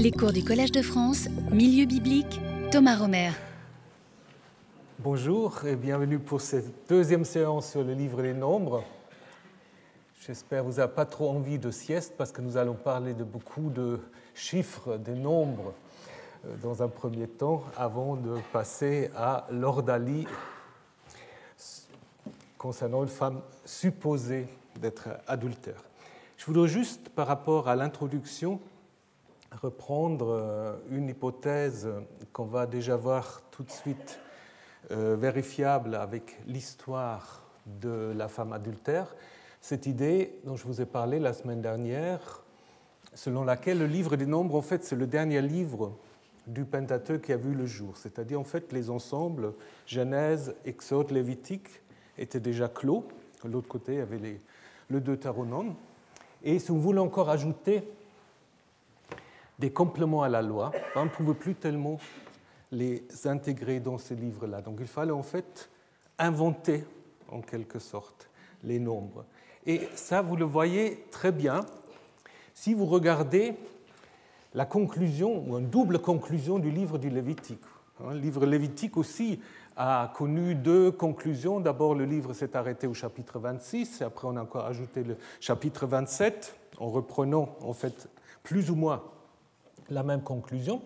Les cours du Collège de France, Milieu biblique, Thomas Romer. Bonjour et bienvenue pour cette deuxième séance sur le livre des nombres. J'espère que vous n'avez pas trop envie de sieste parce que nous allons parler de beaucoup de chiffres, des nombres euh, dans un premier temps avant de passer à l'ordalie concernant une femme supposée d'être adultère. Je voudrais juste, par rapport à l'introduction, reprendre euh, une hypothèse qu'on va déjà voir tout de suite euh, vérifiable avec l'histoire de la femme adultère. Cette idée dont je vous ai parlé la semaine dernière, selon laquelle le livre des nombres, en fait, c'est le dernier livre du Pentateuque qui a vu le jour. C'est-à-dire, en fait, les ensembles Genèse, Exode, Lévitique étaient déjà clos. De l'autre côté, il y avait les, le Deutéronome. Et si vous voulez encore ajouter des compléments à la loi, on ne pouvait plus tellement les intégrer dans ces livres-là. Donc il fallait en fait inventer en quelque sorte les nombres. Et ça, vous le voyez très bien si vous regardez la conclusion, ou une double conclusion du livre du Lévitique. Hein, le livre lévitique aussi a connu deux conclusions. D'abord, le livre s'est arrêté au chapitre 26, et après on a encore ajouté le chapitre 27, en reprenant en fait plus ou moins la même conclusion.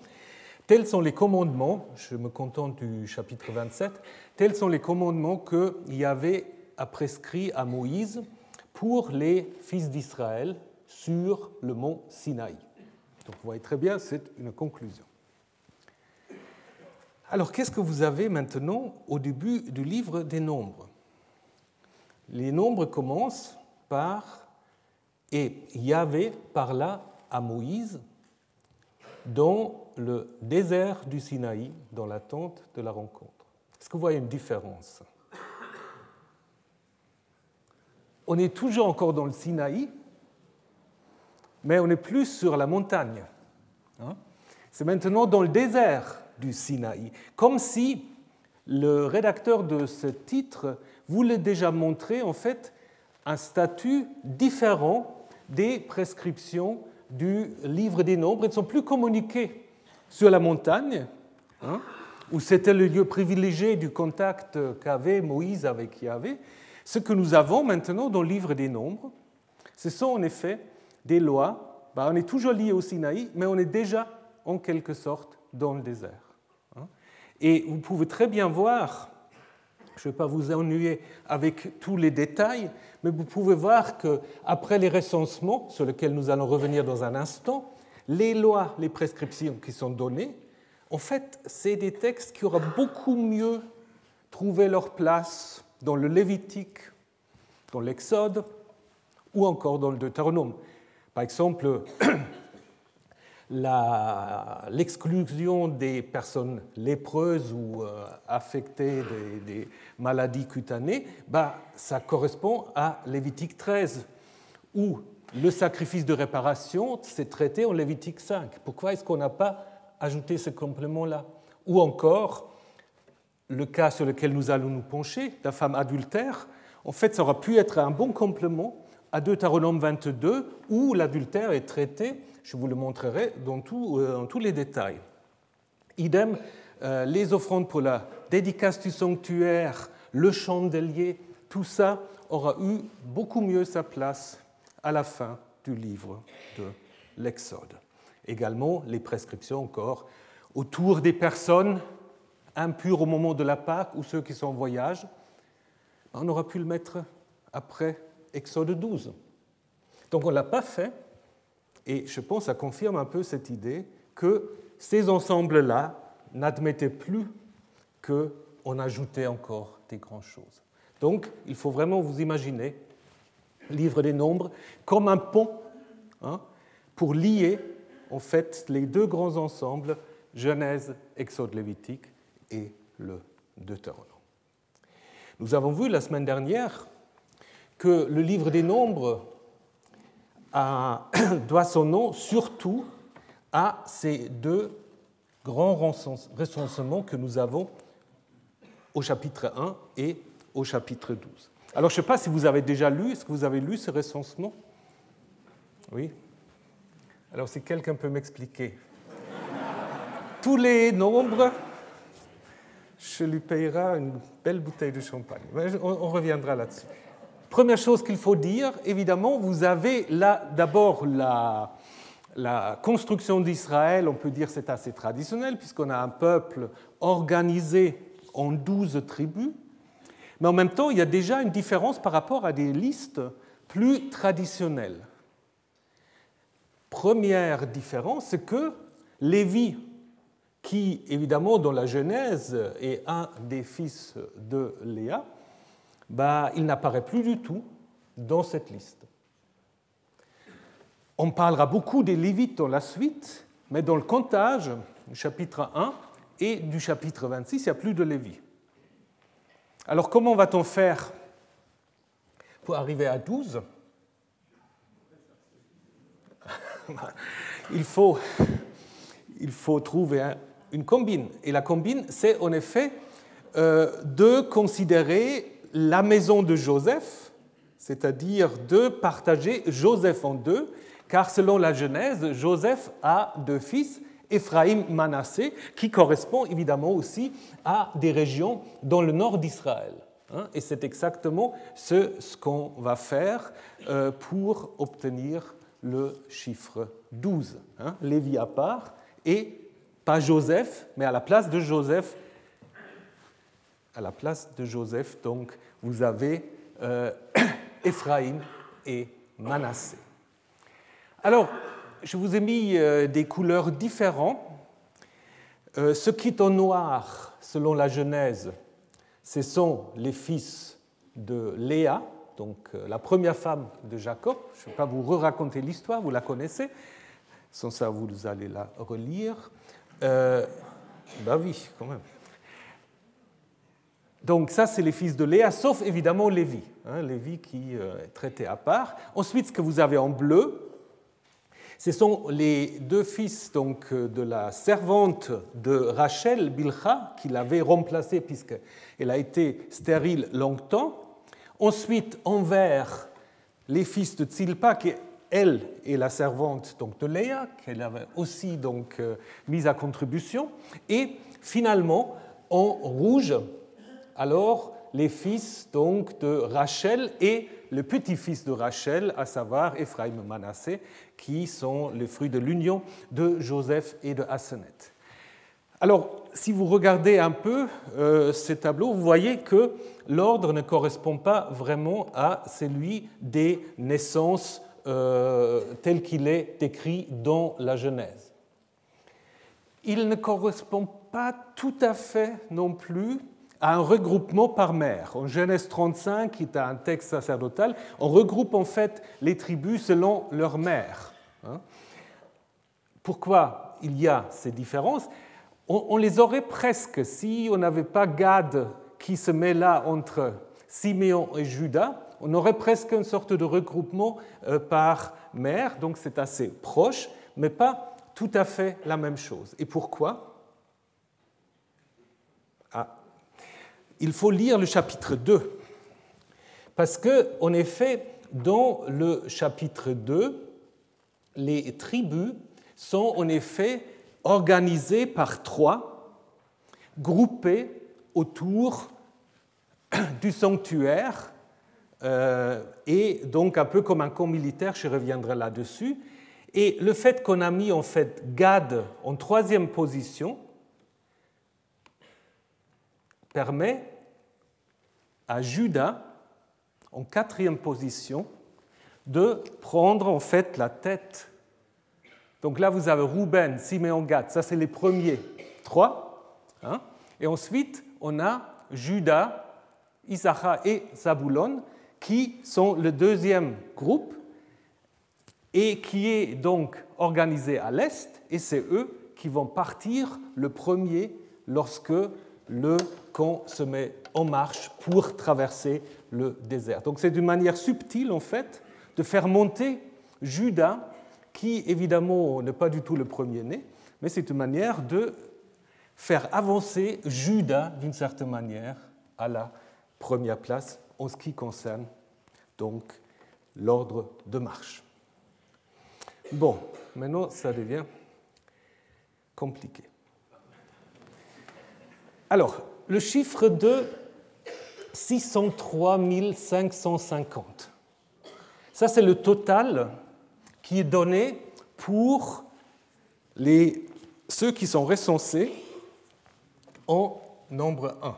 Tels sont les commandements, je me contente du chapitre 27, tels sont les commandements qu'il y avait à prescrit à Moïse pour les fils d'Israël sur le mont Sinaï. Donc vous voyez très bien, c'est une conclusion. Alors qu'est-ce que vous avez maintenant au début du livre des nombres? Les nombres commencent par Et Yahvé parla à Moïse dans le désert du Sinaï, dans la tente de la rencontre. Est-ce que vous voyez une différence? On est toujours encore dans le Sinaï, mais on est plus sur la montagne. Hein? C'est maintenant dans le désert du Sinaï, comme si le rédacteur de ce titre voulait déjà montrer en fait un statut différent des prescriptions du livre des nombres. Ils ne sont plus communiqués sur la montagne, hein, où c'était le lieu privilégié du contact qu'avait Moïse avec Yahvé. Ce que nous avons maintenant dans le livre des nombres, ce sont en effet des lois. Ben, on est toujours lié au Sinaï, mais on est déjà en quelque sorte dans le désert. Hein. Et vous pouvez très bien voir, je ne vais pas vous ennuyer avec tous les détails, mais vous pouvez voir qu'après les recensements, sur lesquels nous allons revenir dans un instant, les lois, les prescriptions qui sont données, en fait, c'est des textes qui auraient beaucoup mieux trouvé leur place dans le Lévitique, dans l'Exode ou encore dans le Deutéronome. Par exemple, l'exclusion des personnes lépreuses ou euh, affectées des, maladies cutanées, bah, ça correspond à Lévitique 13, où le sacrifice de réparation s'est traité en Lévitique 5. Pourquoi est-ce qu'on n'a pas ajouté ce complément-là? Ou encore, le cas sur lequel nous allons nous pencher, la femme adultère, en fait, ça aurait pu être un bon complément à Deutéronome 22, où l'adultère est traité je vous le montrerai dans, euh, tous les détails. Idem, euh, les offrandes pour la dédicace du sanctuaire, le chandelier, tout ça aura eu beaucoup mieux sa place à la fin du livre de l'Exode. Également, les prescriptions encore autour des personnes impures au moment de la Pâque ou ceux qui sont en voyage. On aura pu le mettre après Exode 12. Donc on ne l'a pas fait et je pense que ça confirme un peu cette idée que ces ensembles-là n'admettaient plus qu'on ajoutait encore des grandes choses. Donc, il faut vraiment vous imaginer livre des nombres comme un pont hein, pour lier en fait les deux grands ensembles, Genèse, Exode, Lévitique et le Deutéronome. Nous avons vu la semaine dernière que le livre des nombres doit son nom surtout à ces deux grands recensements que nous avons au chapitre 1 et au chapitre 12. Alors je ne sais pas si vous avez déjà lu, est-ce que vous avez lu ce recensement? Oui Alors si quelqu'un peut m'expliquer tous les nombres, je lui payerai une belle bouteille de champagne. On reviendra là-dessus. Première chose qu'il faut dire, évidemment, vous avez là d'abord la, construction d'Israël, on peut dire c'est assez traditionnel, puisqu'on a un peuple organisé en douze tribus, mais en même temps, il y a déjà une différence par rapport à des listes plus traditionnelles. Première différence, c'est que Lévi, qui évidemment dans la Genèse est un des fils de Léa, bah, il n'apparaît plus du tout dans cette liste. On parlera beaucoup des Lévites dans la suite, mais dans le comptage du chapitre 1 et du chapitre 26, il n'y a plus de Lévi. Alors comment va-t-on faire pour arriver à 12 il faut, il faut trouver une combine. Et la combine, c'est en effet euh, de considérer la maison de Joseph, c'est-à-dire de partager Joseph en deux, car selon la Genèse, Joseph a deux fils, Éphraïm, Manassé, qui correspond évidemment aussi à des régions dans le nord d'Israël. Hein. Et c'est exactement ce, qu'on va faire euh, pour obtenir le chiffre 12. Hein. Lévi à part, et pas Joseph, mais à la place de Joseph, à la place de Joseph, donc, vous avez euh, Éphraïm et Manassé. Alors, je vous ai mis euh, des couleurs différentes. Euh, ce qui est en noir, selon la Genèse, ce sont les fils de Léa, donc euh, la première femme de Jacob. Je ne vais pas vous re-raconter l'histoire, vous la connaissez. Sans ça, vous allez la relire. ben oui, quand même. Donc ça, c'est les fils de Léa, sauf évidemment Lévi, hein, Lévi qui est traité à part. Ensuite, ce que vous avez en bleu, ce sont les deux fils donc, de la servante de Rachel, Bilha, qui l'avait remplacée puisqu'elle a été stérile longtemps. Ensuite, envers les fils de Tzilpa, qui elle est la servante donc, de Léa, qu'elle avait aussi donc, euh, mise à contribution. Et finalement, en rouge, alors les fils donc, de Rachel et le petit-fils de Rachel, à savoir Ephraim et Manassé, qui sont les fruits de l'union de Joseph et de Asenet. Alors, si vous regardez un peu euh, ces tableaux, vous voyez que l'ordre ne correspond pas vraiment à celui des naissances euh, tel qu'il est décrit dans la Genèse. Il ne correspond pas tout à fait non plus à un regroupement par mère. En Genèse 35, qui est un texte sacerdotal, on regroupe en fait les tribus selon leur mère. Hein. Pourquoi il y a ces différences? On, les aurait presque si on n'avait pas Gad qui se met là entre Siméon et Judas. On aurait presque une sorte de regroupement euh, par mère, donc c'est assez proche, mais pas tout à fait la même chose. Et pourquoi? Il faut lire le chapitre 2. Parce que, en effet, dans le chapitre 2, les tribus sont en effet organisées par trois, groupées autour du sanctuaire, euh, et donc un peu comme un camp militaire, je reviendrai là-dessus. Et le fait qu'on a mis en fait Gad en troisième position permet à Judas, en quatrième position, de prendre en fait la tête. Donc là, vous avez Rouben, Simeon, Gad, ça c'est les premiers trois. Hein. et ensuite, on a Judas, Issachar et Zabulon, qui sont le deuxième groupe et qui est donc organisé à l'est, et c'est eux qui vont partir le premier lorsque le camp se met en marche pour traverser le désert. Donc c'est d'une manière subtile, en fait, de faire monter Judas, qui évidemment n'est pas du tout le premier-né, mais c'est une manière de faire avancer Judas, d'une certaine manière, à la première place en ce qui concerne donc l'ordre de marche. Bon, maintenant ça devient compliqué. Alors, le chiffre de 603 550. Ça, c'est le total qui est donné pour ceux qui sont recensés en nombre 1.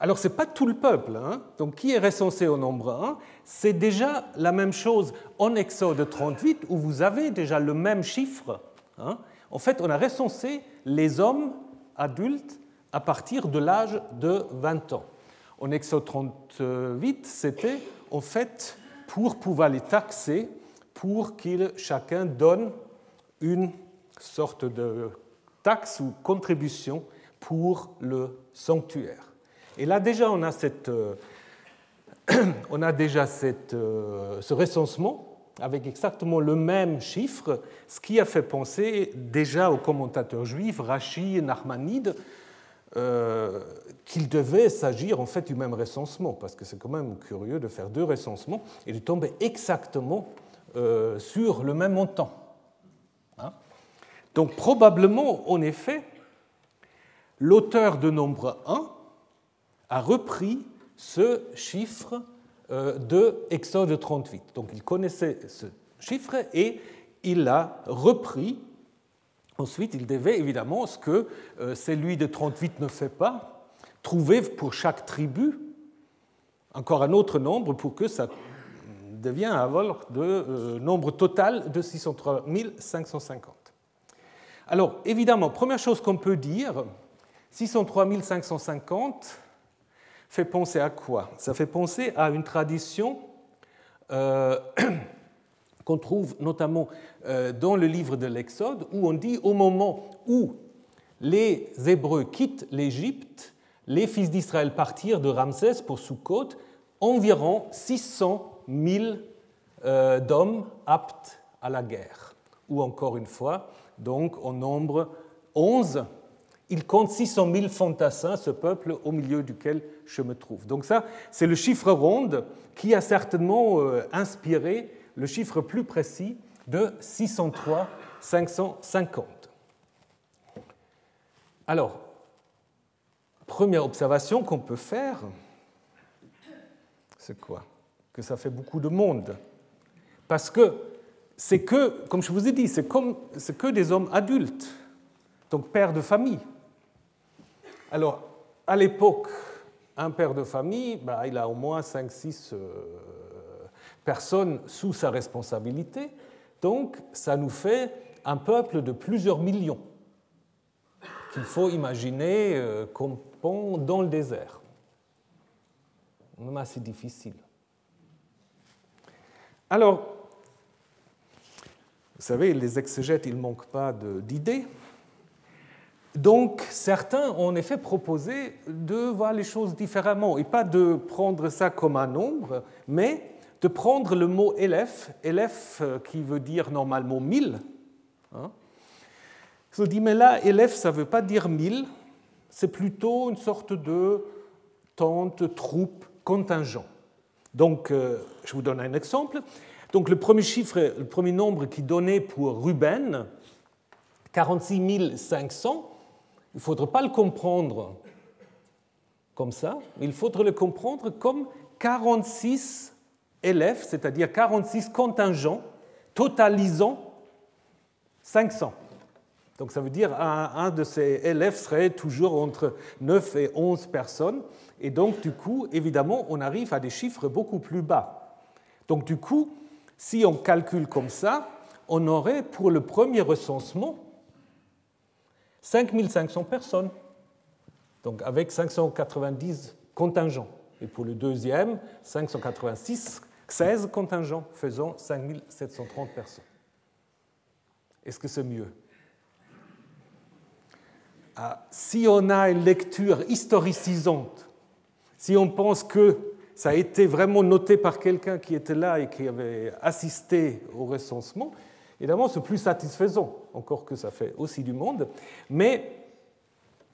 Alors, ce n'est pas tout le peuple. Hein. Donc, qui est recensé au nombre 1 C'est déjà la même chose en Exode 38, où vous avez déjà le même chiffre. Hein. En fait, on a recensé les hommes adultes à partir de l'âge de 20 ans. En Exode 38, c'était en fait pour pouvoir les taxer, pour qu'ils chacun donne une sorte de taxe ou contribution pour le sanctuaire. Et là déjà, on a, cette, euh, on a déjà cette, euh, ce recensement avec exactement le même chiffre, ce qui a fait penser déjà aux commentateurs juifs, Rachi et Narmanide, euh, qu'il devait s'agir en fait du même recensement, parce que c'est quand même curieux de faire deux recensements et de tomber exactement euh, sur le même montant. Hein. Donc probablement, en effet, l'auteur de nombre 1 a repris ce chiffre de Exode 38. Donc il connaissait ce chiffre et il l'a repris Ensuite, il devait évidemment, ce que euh, celui de 38 ne fait pas, trouver pour chaque tribu encore un autre nombre pour que ça devienne un de euh, nombre total de 603 550. Alors, évidemment, première chose qu'on peut dire, 603 550 fait penser à quoi? Ça fait penser à une tradition euh, qu'on trouve notamment euh, dans le livre de l'Exode, où on dit au moment où les Hébreux quittent l'Égypte, les fils d'Israël partirent de Ramsès pour Sukkot, environ 600 000 euh, d'hommes aptes à la guerre. Ou encore une fois, donc en nombre 11, il compte 600 000 fantassins, ce peuple au milieu duquel je me trouve. Donc ça, c'est le chiffre rond qui a certainement euh, inspiré le chiffre plus précis de 603 550. Alors, première observation qu'on peut faire, c'est quoi? Que ça fait beaucoup de monde. Parce que c'est que, comme je vous ai dit, c'est que des hommes adultes, donc pères de famille. Alors, à l'époque, un père de famille, bah, il a au moins 5-6 personnes sous sa responsabilité. Donc, ça nous fait un peuple de plusieurs millions qu'il faut imaginer euh, comme dans le désert. Même assez difficile. Alors, vous savez, les exégètes, ils ne manquent pas d'idées. Donc, certains ont en effet proposé de voir les choses différemment et pas de prendre ça comme un nombre, mais de prendre le mot élève, élève euh, qui veut dire normalement mille. Hein. Je dis, mais là, élève, ça ne veut pas dire mille, c'est plutôt une sorte de tente, troupe, contingent. Donc, euh, je vous donne un exemple. Donc, le premier chiffre, le premier nombre qui donnait pour Ruben, 46 500, il ne faudrait pas le comprendre comme ça, il faudrait le comprendre comme 46 élèves, c'est-à-dire 46 contingents, totalisant 500. Donc ça veut dire un de ces élèves serait toujours entre 9 et 11 personnes. Et donc du coup, évidemment, on arrive à des chiffres beaucoup plus bas. Donc du coup, si on calcule comme ça, on aurait pour le premier recensement 5500 personnes. Donc avec 590 contingents. Et pour le deuxième, 586 16 contingents faisant 5730 personnes. Est-ce que c'est mieux? Ah, Si on a une lecture historicisante, si on pense que ça a été vraiment noté par quelqu'un qui était là et qui avait assisté au recensement, évidemment, c'est plus satisfaisant, encore que ça fait aussi du monde. Mais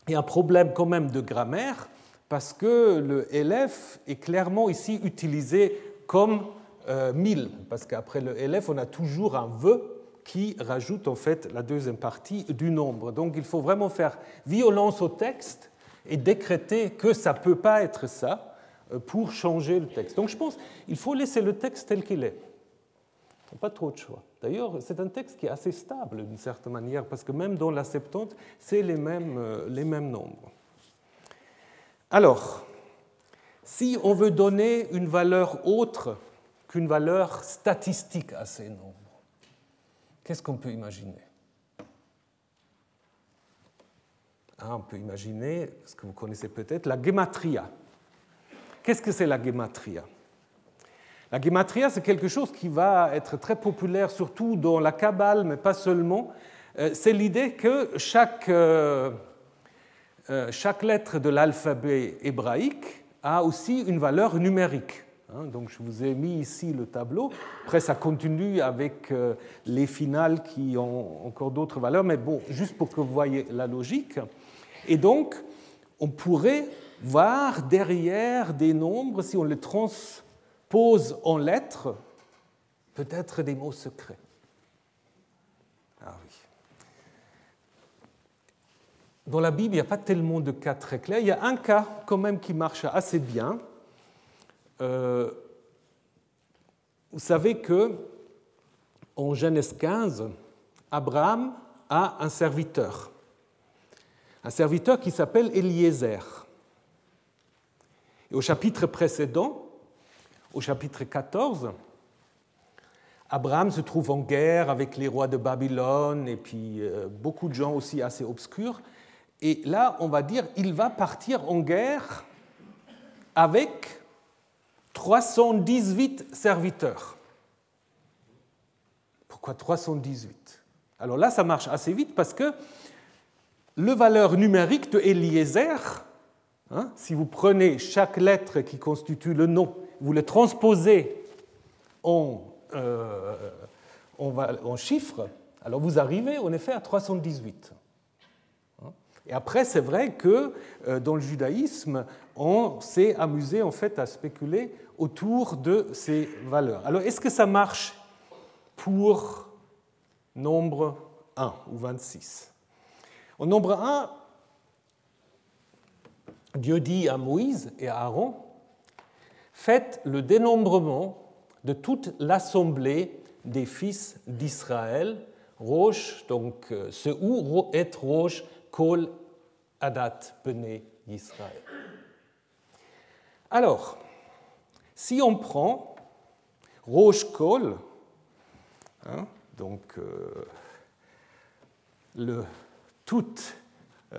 il y a un problème quand même de grammaire, parce que le LF est clairement ici utilisé comme 1000, euh, parce qu'après le LF, on a toujours un VE qui rajoute en fait la deuxième partie du nombre. Donc il faut vraiment faire violence au texte et décréter que ça ne peut pas être ça euh, pour changer le texte. Donc je pense qu'il faut laisser le texte tel qu'il est. Pas trop de choix. D'ailleurs, c'est un texte qui est assez stable d'une certaine manière, parce que même dans la Septante, c'est les mêmes, euh, les mêmes nombres. Alors, si on veut donner une valeur autre qu'une valeur statistique à ces nombres, qu'est-ce qu'on peut imaginer? Ah, On peut imaginer, ce que vous connaissez peut-être, la gematria. Qu'est-ce que c'est la gematria La gematria, c'est quelque chose qui va être très populaire, surtout dans la Kabbale, mais pas seulement. Euh, c'est l'idée que chaque, euh, euh, chaque lettre de l'alphabet hébraïque a aussi une valeur numérique. Hein, donc je vous ai mis ici le tableau. Après, ça continue avec les finales qui ont encore d'autres valeurs, mais bon, juste pour que vous voyez la logique. Et donc, on pourrait voir derrière des nombres, si on les transpose en lettres, peut-être des mots secrets. Ah oui. Dans la Bible, il n'y a pas tellement de cas très clairs. Il y a un cas quand même qui marche assez bien. Euh, vous savez que en Genèse 15, Abraham a un serviteur, un serviteur qui s'appelle Eliezer. Et au chapitre précédent, au chapitre 14, Abraham se trouve en guerre avec les rois de Babylone et puis euh, beaucoup de gens aussi assez obscurs. Et là, on va dire, il va partir en guerre avec 318 serviteurs. Pourquoi 318 Alors là, ça marche assez vite parce que le valeur numérique de Eliezer, hein, si vous prenez chaque lettre qui constitue le nom, vous le transposez en, euh, en chiffres, alors vous arrivez en effet à 318. Et après, c'est vrai que euh, dans le judaïsme, on s'est amusé en fait à spéculer autour de ces valeurs. Alors, est-ce que ça marche pour nombre 1 ou 26 Au nombre 1, Dieu dit à Moïse et à Aaron, faites le dénombrement de toute l'assemblée des fils d'Israël, Roche, donc euh, ce ou est Roche, Kol Adat Bene Israël. Alors, si on prend Roche Kol, hein, donc euh, le, toute euh,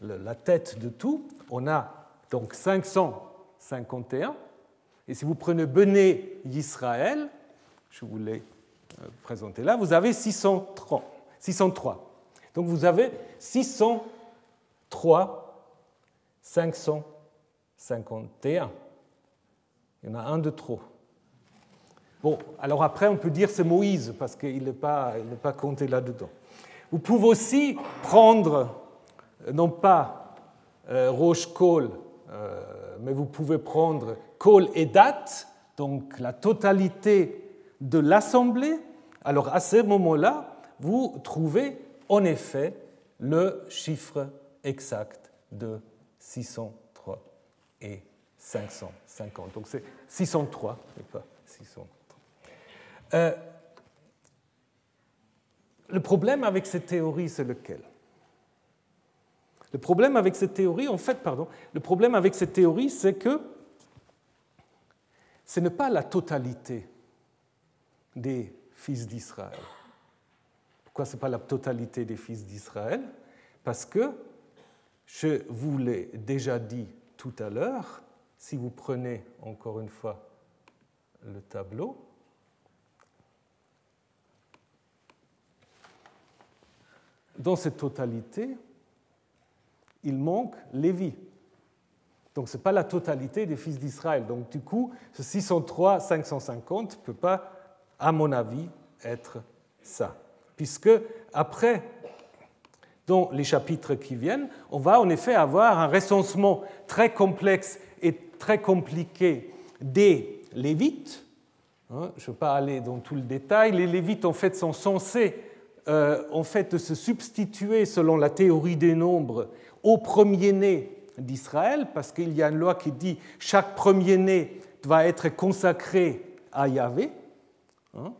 la tête de tout, on a donc 551. Et si vous prenez Bené Israël, je vous l'ai euh, présenté là, vous avez 603. 603. Donc vous avez 603, 551. Il y en a un de trop. Bon, alors après, on peut dire c'est Moïse, parce qu'il n'est pas, pas compté là-dedans. Vous pouvez aussi prendre, euh, non pas euh, Roche Cole, euh, mais vous pouvez prendre Cole et date, donc la totalité de l'assemblée. Alors à ce moment-là, vous trouvez en effet le chiffre exact de 603 et 550. Donc c'est 603 et pas 603. Euh, le problème avec cette théorie, c'est lequel? Le problème avec cette théorie, en fait, pardon, le problème avec cette théorie, c'est que ce n'est pas la totalité des fils d'Israël. Pourquoi ce n'est pas la totalité des fils d'Israël? Parce que, je vous l'ai déjà dit tout à l'heure, si vous prenez encore une fois le tableau, dans cette totalité, il manque Lévi. Donc ce n'est pas la totalité des fils d'Israël. Donc du coup, ce 603, 550 ne peut pas, à mon avis, être ça puisque après, dans les chapitres qui viennent, on va en effet avoir un recensement très complexe et très compliqué des Lévites, Hein, je ne vais pas aller dans tout le détail. Les Lévites, en fait, sont censés euh, en fait, se substituer, selon la théorie des nombres, au premier-né d'Israël, parce qu'il y a une loi qui dit chaque premier-né doit être consacré à Yahvé. Hein,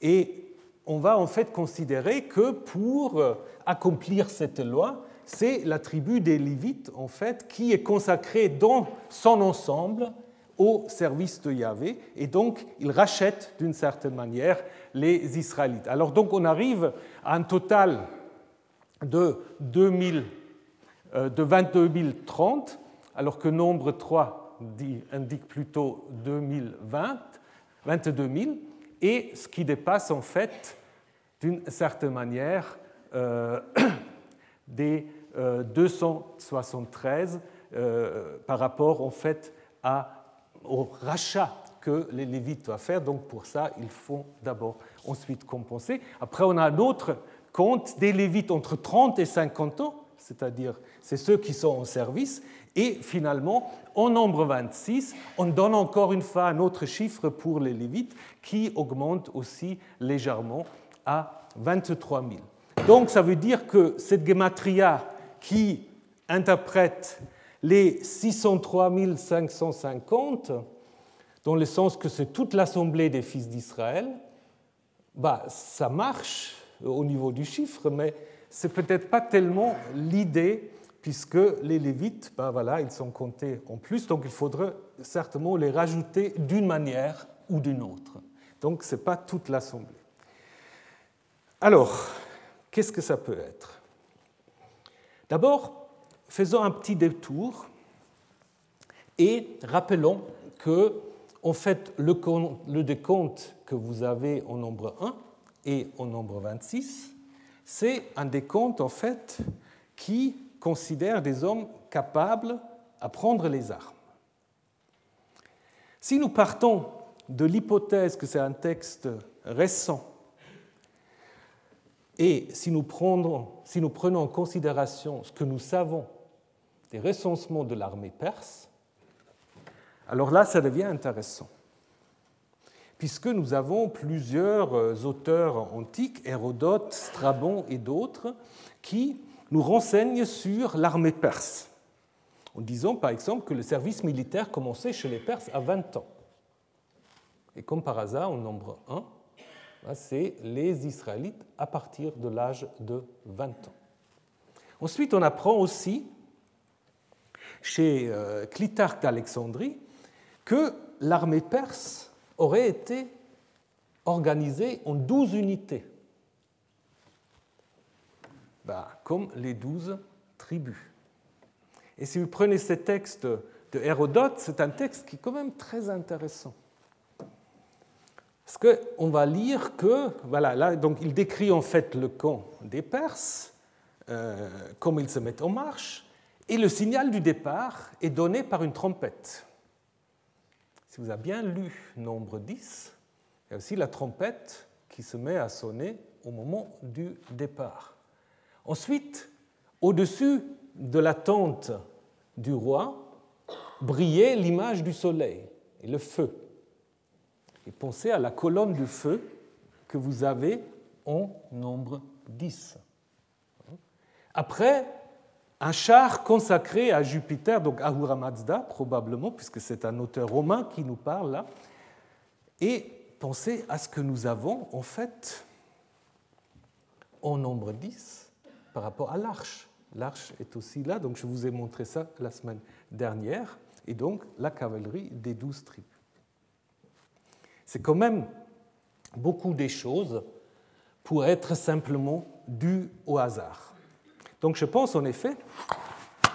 et on va en fait considérer que pour euh, accomplir cette loi, c'est la tribu des Lévites en fait qui est consacrée dans son ensemble au service de Yahvé et donc il rachète d'une certaine manière les Israélites. Alors donc on arrive à un total de, 2000, euh, de 22 030 alors que nombre 3 indique plutôt 2020, 22 000 et ce qui dépasse en fait d'une certaine manière euh, des 273 euh, euh, par rapport en fait à, au rachat que les Lévites doivent faire. Donc pour ça, il faut d'abord ensuite compenser. Après, on a un autre compte des Lévites entre 30 et 50 ans, c'est-à-dire c'est ceux qui sont en service. Et finalement, en nombre 26, on donne encore une fois un autre chiffre pour les Lévites qui augmente aussi légèrement à 23 000. Donc ça veut dire que cette gematria qui interprète les 603 550, dans le sens que c'est toute l'assemblée des fils d'Israël, bah, ça marche au niveau du chiffre, mais c'est peut-être pas tellement l'idée, puisque les Lévites, bah, voilà, ils sont comptés en plus, donc il faudrait certainement les rajouter d'une manière ou d'une autre. Donc ce n'est pas toute l'assemblée. Alors, qu'est-ce que ça peut être? D'abord, faisons un petit détour et rappelons que, en fait, le, décompte que vous avez au nombre 1 et au nombre 26, c'est un décompte, en fait, qui considère des hommes capables à prendre les armes. Si nous partons de l'hypothèse que c'est un texte récent et si nous, prenons, si nous prenons en considération ce que nous savons des recensements de l'armée perse, alors là, ça devient intéressant. Puisque nous avons plusieurs euh, auteurs antiques, Hérodote, Strabon et d'autres, qui nous renseignent sur l'armée perse, en disant par exemple que le service militaire commençait chez les Perses à 20 ans. Et comme par hasard, au nombre 1, c'est les Israélites à partir de l'âge de 20 ans. Ensuite, on apprend aussi chez euh, Clitarque d'Alexandrie que l'armée perse aurait été organisée en 12 unités, bah, comme les 12 tribus. Et si vous prenez ce texte de Hérodote, c'est un texte qui est quand même très intéressant. Parce qu'on va lire que, voilà, là, donc il décrit en fait le camp des Perses, euh, comme ils se mettent en marche, et le signal du départ est donné par une trompette. Si vous avez bien lu nombre 10, il y a aussi la trompette qui se met à sonner au moment du départ. Ensuite, au-dessus de la tente du roi, brillait l'image du soleil et le feu. Et pensez à la colonne de feu que vous avez en nombre 10. Après, un char consacré à Jupiter, donc Ahura Mazda probablement, puisque c'est un auteur romain qui nous parle là. Et pensez à ce que nous avons en fait en nombre 10 par rapport à l'arche. L'arche est aussi là, donc je vous ai montré ça la semaine dernière, et donc la cavalerie des douze tribus. C'est quand même beaucoup des choses pour être simplement dues au hasard. Donc je pense en effet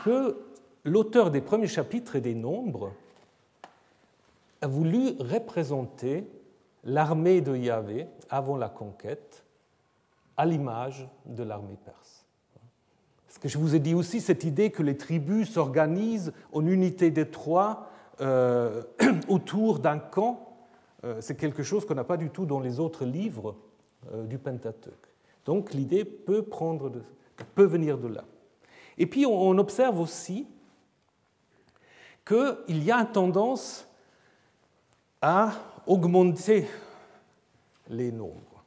que l'auteur des premiers chapitres et des nombres a voulu représenter l'armée de Yahvé avant la conquête à l'image de l'armée perse. Ce que je vous ai dit aussi, cette idée que les tribus s'organisent en unités de trois euh, autour d'un camp, euh, c'est quelque chose qu'on n'a pas du tout dans les autres livres euh, du Pentateuque. Donc l'idée peut, peut venir de là. Et puis on observe aussi qu'il y a une tendance à augmenter les nombres.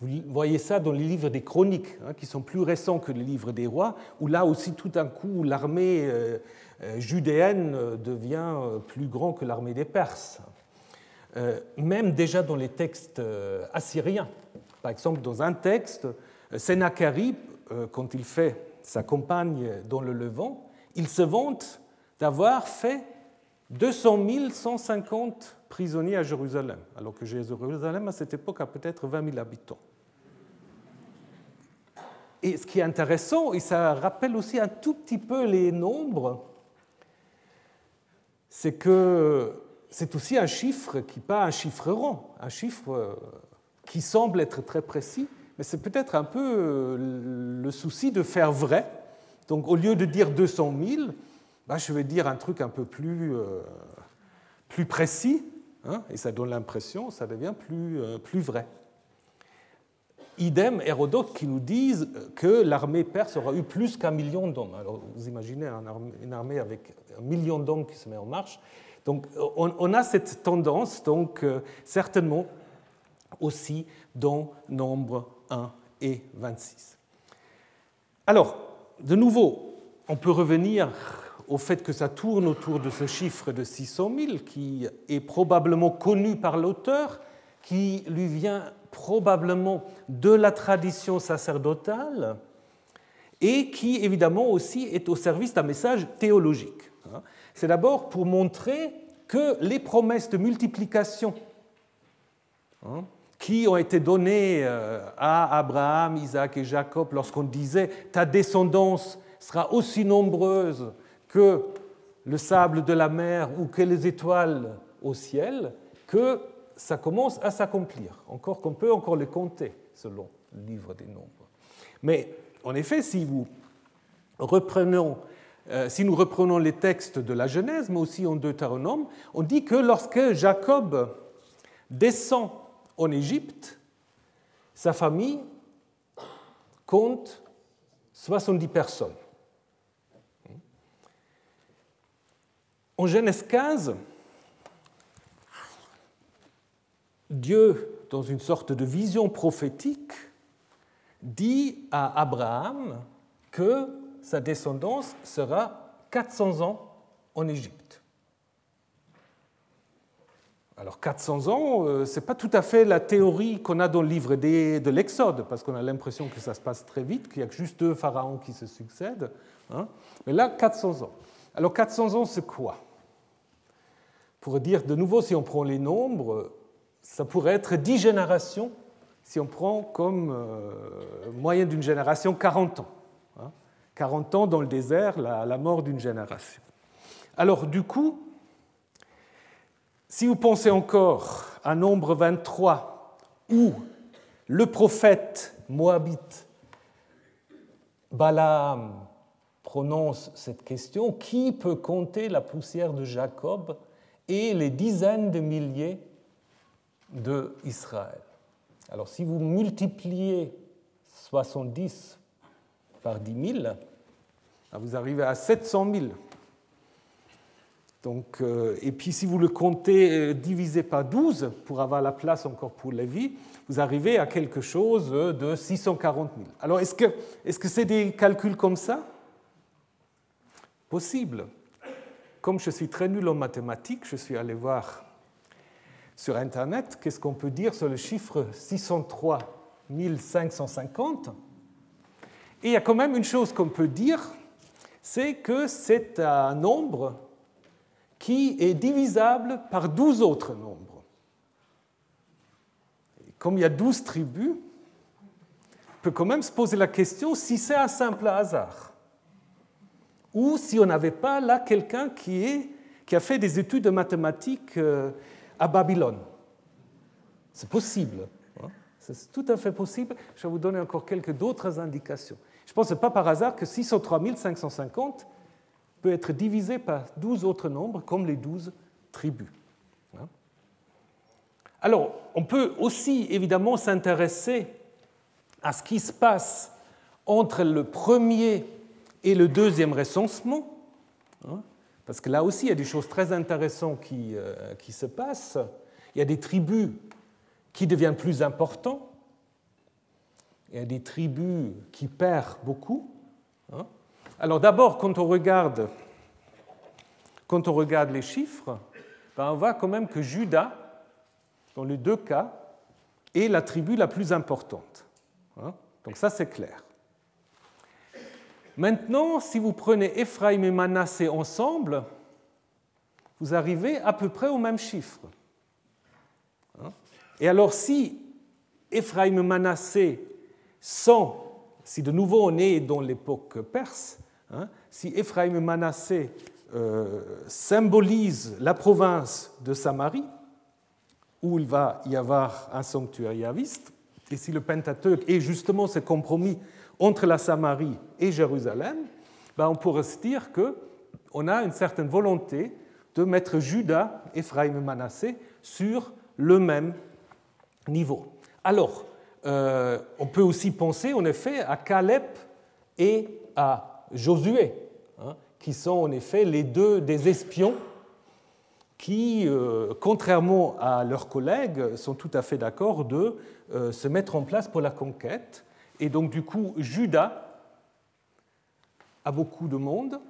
Vous voyez ça dans les livres des chroniques, hein, qui sont plus récents que les livres des rois, où là aussi tout d'un coup l'armée euh, euh, judéenne devient plus grande que l'armée des Perses. même déjà dans les textes assyriens. Par exemple, dans un texte, Sennacherib, quand il fait sa campagne dans le Levant, il se vante d'avoir fait 200 150 prisonniers à Jérusalem, alors que Jérusalem, à cette époque, a peut-être 20 000 habitants. Et ce qui est intéressant, et ça rappelle aussi un tout petit peu les nombres, c'est que c'est aussi un chiffre qui n'est pas un chiffre rond, un chiffre euh, qui semble être très précis, mais c'est peut-être un peu euh, le souci de faire vrai. Donc au lieu de dire 200 000, bah, je vais dire un truc un peu plus, euh, plus précis, hein, et ça donne l'impression, ça devient plus, euh, plus vrai. Idem Hérodote qui nous disent que l'armée perse aura eu plus qu'un million d'hommes. Alors vous imaginez une armée avec un million d'hommes qui se met en marche. Donc on, a cette tendance, donc certainement aussi dans nombre 1 et 26. Alors, de nouveau, on peut revenir au fait que ça tourne autour de ce chiffre de 600 000 qui est probablement connu par l'auteur, qui lui vient probablement de la tradition sacerdotale et qui évidemment aussi est au service d'un message théologique. C'est d'abord pour montrer que les promesses de multiplication hein, qui ont été données euh, à Abraham, Isaac et Jacob lorsqu'on disait ta descendance sera aussi nombreuse que le sable de la mer ou que les étoiles au ciel, que ça commence à s'accomplir, encore qu'on peut encore les compter selon le livre des nombres. Mais en effet, si, euh, si nous reprenons les textes de la Genèse, mais aussi en Deutéronome, on dit que lorsque Jacob descend en Égypte, sa famille compte 70 personnes. En Genèse 15, Dieu, dans une sorte de vision prophétique, dit à Abraham que sa descendance sera 400 ans en Égypte. Alors 400 ans, euh, ce n'est pas tout à fait la théorie qu'on a dans le livre de l'Exode, parce qu'on a l'impression que ça se passe très vite, qu'il y a juste deux pharaons qui se succèdent. Hein. Mais là, 400 ans. Alors 400 ans, c'est quoi? Pour dire de nouveau, si on prend les nombres, ça pourrait être 10 générations si on prend comme euh, moyenne d'une génération 40 ans. 40 hein. ans dans le désert, la, mort d'une génération. Alors du coup, si vous pensez encore à nombre 23, où le prophète moabite Balaam prononce cette question, qui peut compter la poussière de Jacob et les dizaines de milliers d'Israël. Alors si vous multipliez 70 par 10 000, vous arrivez à 700 000. Donc, euh, et puis si vous le comptez euh, divisé par 12 pour avoir la place encore pour la vie, vous arrivez à quelque chose de 640 000. Alors est-ce que c'est -ce c'est des calculs comme ça? Possible. Comme je suis très nul en mathématiques, je suis allé voir sur Internet qu'est-ce qu'on peut dire sur le chiffre 603 550. Et il y a quand même une chose qu'on peut dire, c'est que c'est un nombre qui est divisable par 12 autres nombres. comme il y a 12 tribus, on peut quand même se poser la question si c'est un simple hasard ou si on n'avait pas là quelqu'un qui, qui, a fait des études de mathématiques euh, à Babylone. C'est possible. Hein. C'est tout à fait possible. Je vais vous donner encore quelques d'autres indications. Je pense pas par hasard que 603 550 peut être divisé par 12 autres nombres, comme les 12 tribus. Hein. Alors, on peut aussi évidemment s'intéresser à ce qui se passe entre le premier et le deuxième recensement, hein, parce que là aussi il y a des choses très intéressantes qui, euh, qui se passent, il y a des tribus qui deviennent plus importantes, il y a des tribus qui perdent beaucoup. Alors d'abord, quand on regarde, les chiffres, ben, on voit quand même que Judas, dans les deux cas, est la tribu la plus importante. Hein. Donc ça, c'est clair. Maintenant, si vous prenez Ephraim et Manassé ensemble, vous arrivez à peu près au même chiffre. Hein. Et alors, si Ephraim et Manassé sont, si de nouveau on est dans l'époque perse, si Ephraim et Manassé euh, symbolisent la province de Samarie, où il va y avoir un sanctuaire yaviste, et si le Pentateuque est justement ce compromis entre la Samarie et Jérusalem, ben on pourrait se dire qu'on a une certaine volonté de mettre Judas, Ephraim et Manassé sur le même niveau. Alors, euh, on peut aussi penser en effet à Caleb et à Josué, hein, qui sont en effet les deux des espions qui, euh, contrairement à leurs collègues, sont tout à fait d'accord de euh, se mettre en place pour la conquête. Et donc du coup, Judas a beaucoup de monde.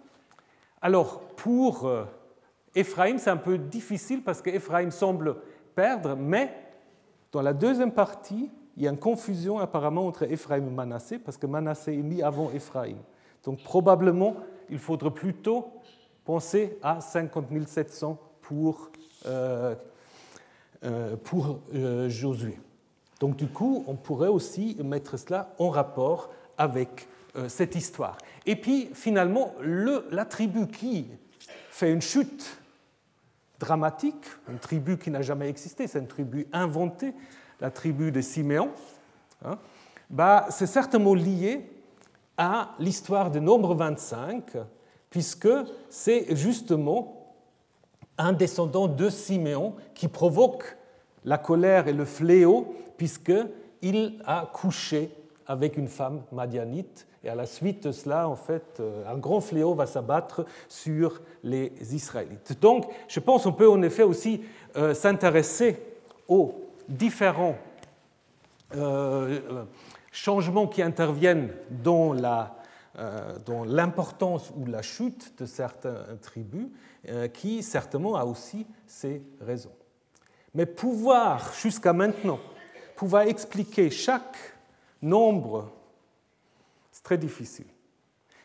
Alors pour Éphraïm, c'est un peu difficile parce qu'Éphraïm semble perdre, mais dans la deuxième partie, il y a une confusion apparemment entre Éphraïm et Manassé, parce que Manassé est mis avant Éphraïm. Donc probablement, il faudrait plutôt penser à 50 700 pour, euh, euh, pour euh, Josué. Donc du coup, on pourrait aussi mettre cela en rapport avec cette histoire. Et puis finalement, le, la tribu qui fait une chute dramatique, une tribu qui n'a jamais existé, c'est une tribu inventée, la tribu de Siméon, hein, bah, c'est certainement lié à l'histoire de Nombre 25, puisque c'est justement un descendant de Siméon qui provoque la colère et le fléau, puisqu'il a couché avec une femme madianite. Et à la suite de cela, en fait, euh, un grand fléau va s'abattre sur les Israélites. Donc, je pense qu'on peut en effet aussi euh, s'intéresser aux différents euh, changements qui interviennent dans la dans l'importance ou la chute de certaines tribus, qui certainement a aussi ses raisons. Mais pouvoir, jusqu'à maintenant, pouvoir expliquer chaque nombre, c'est très difficile.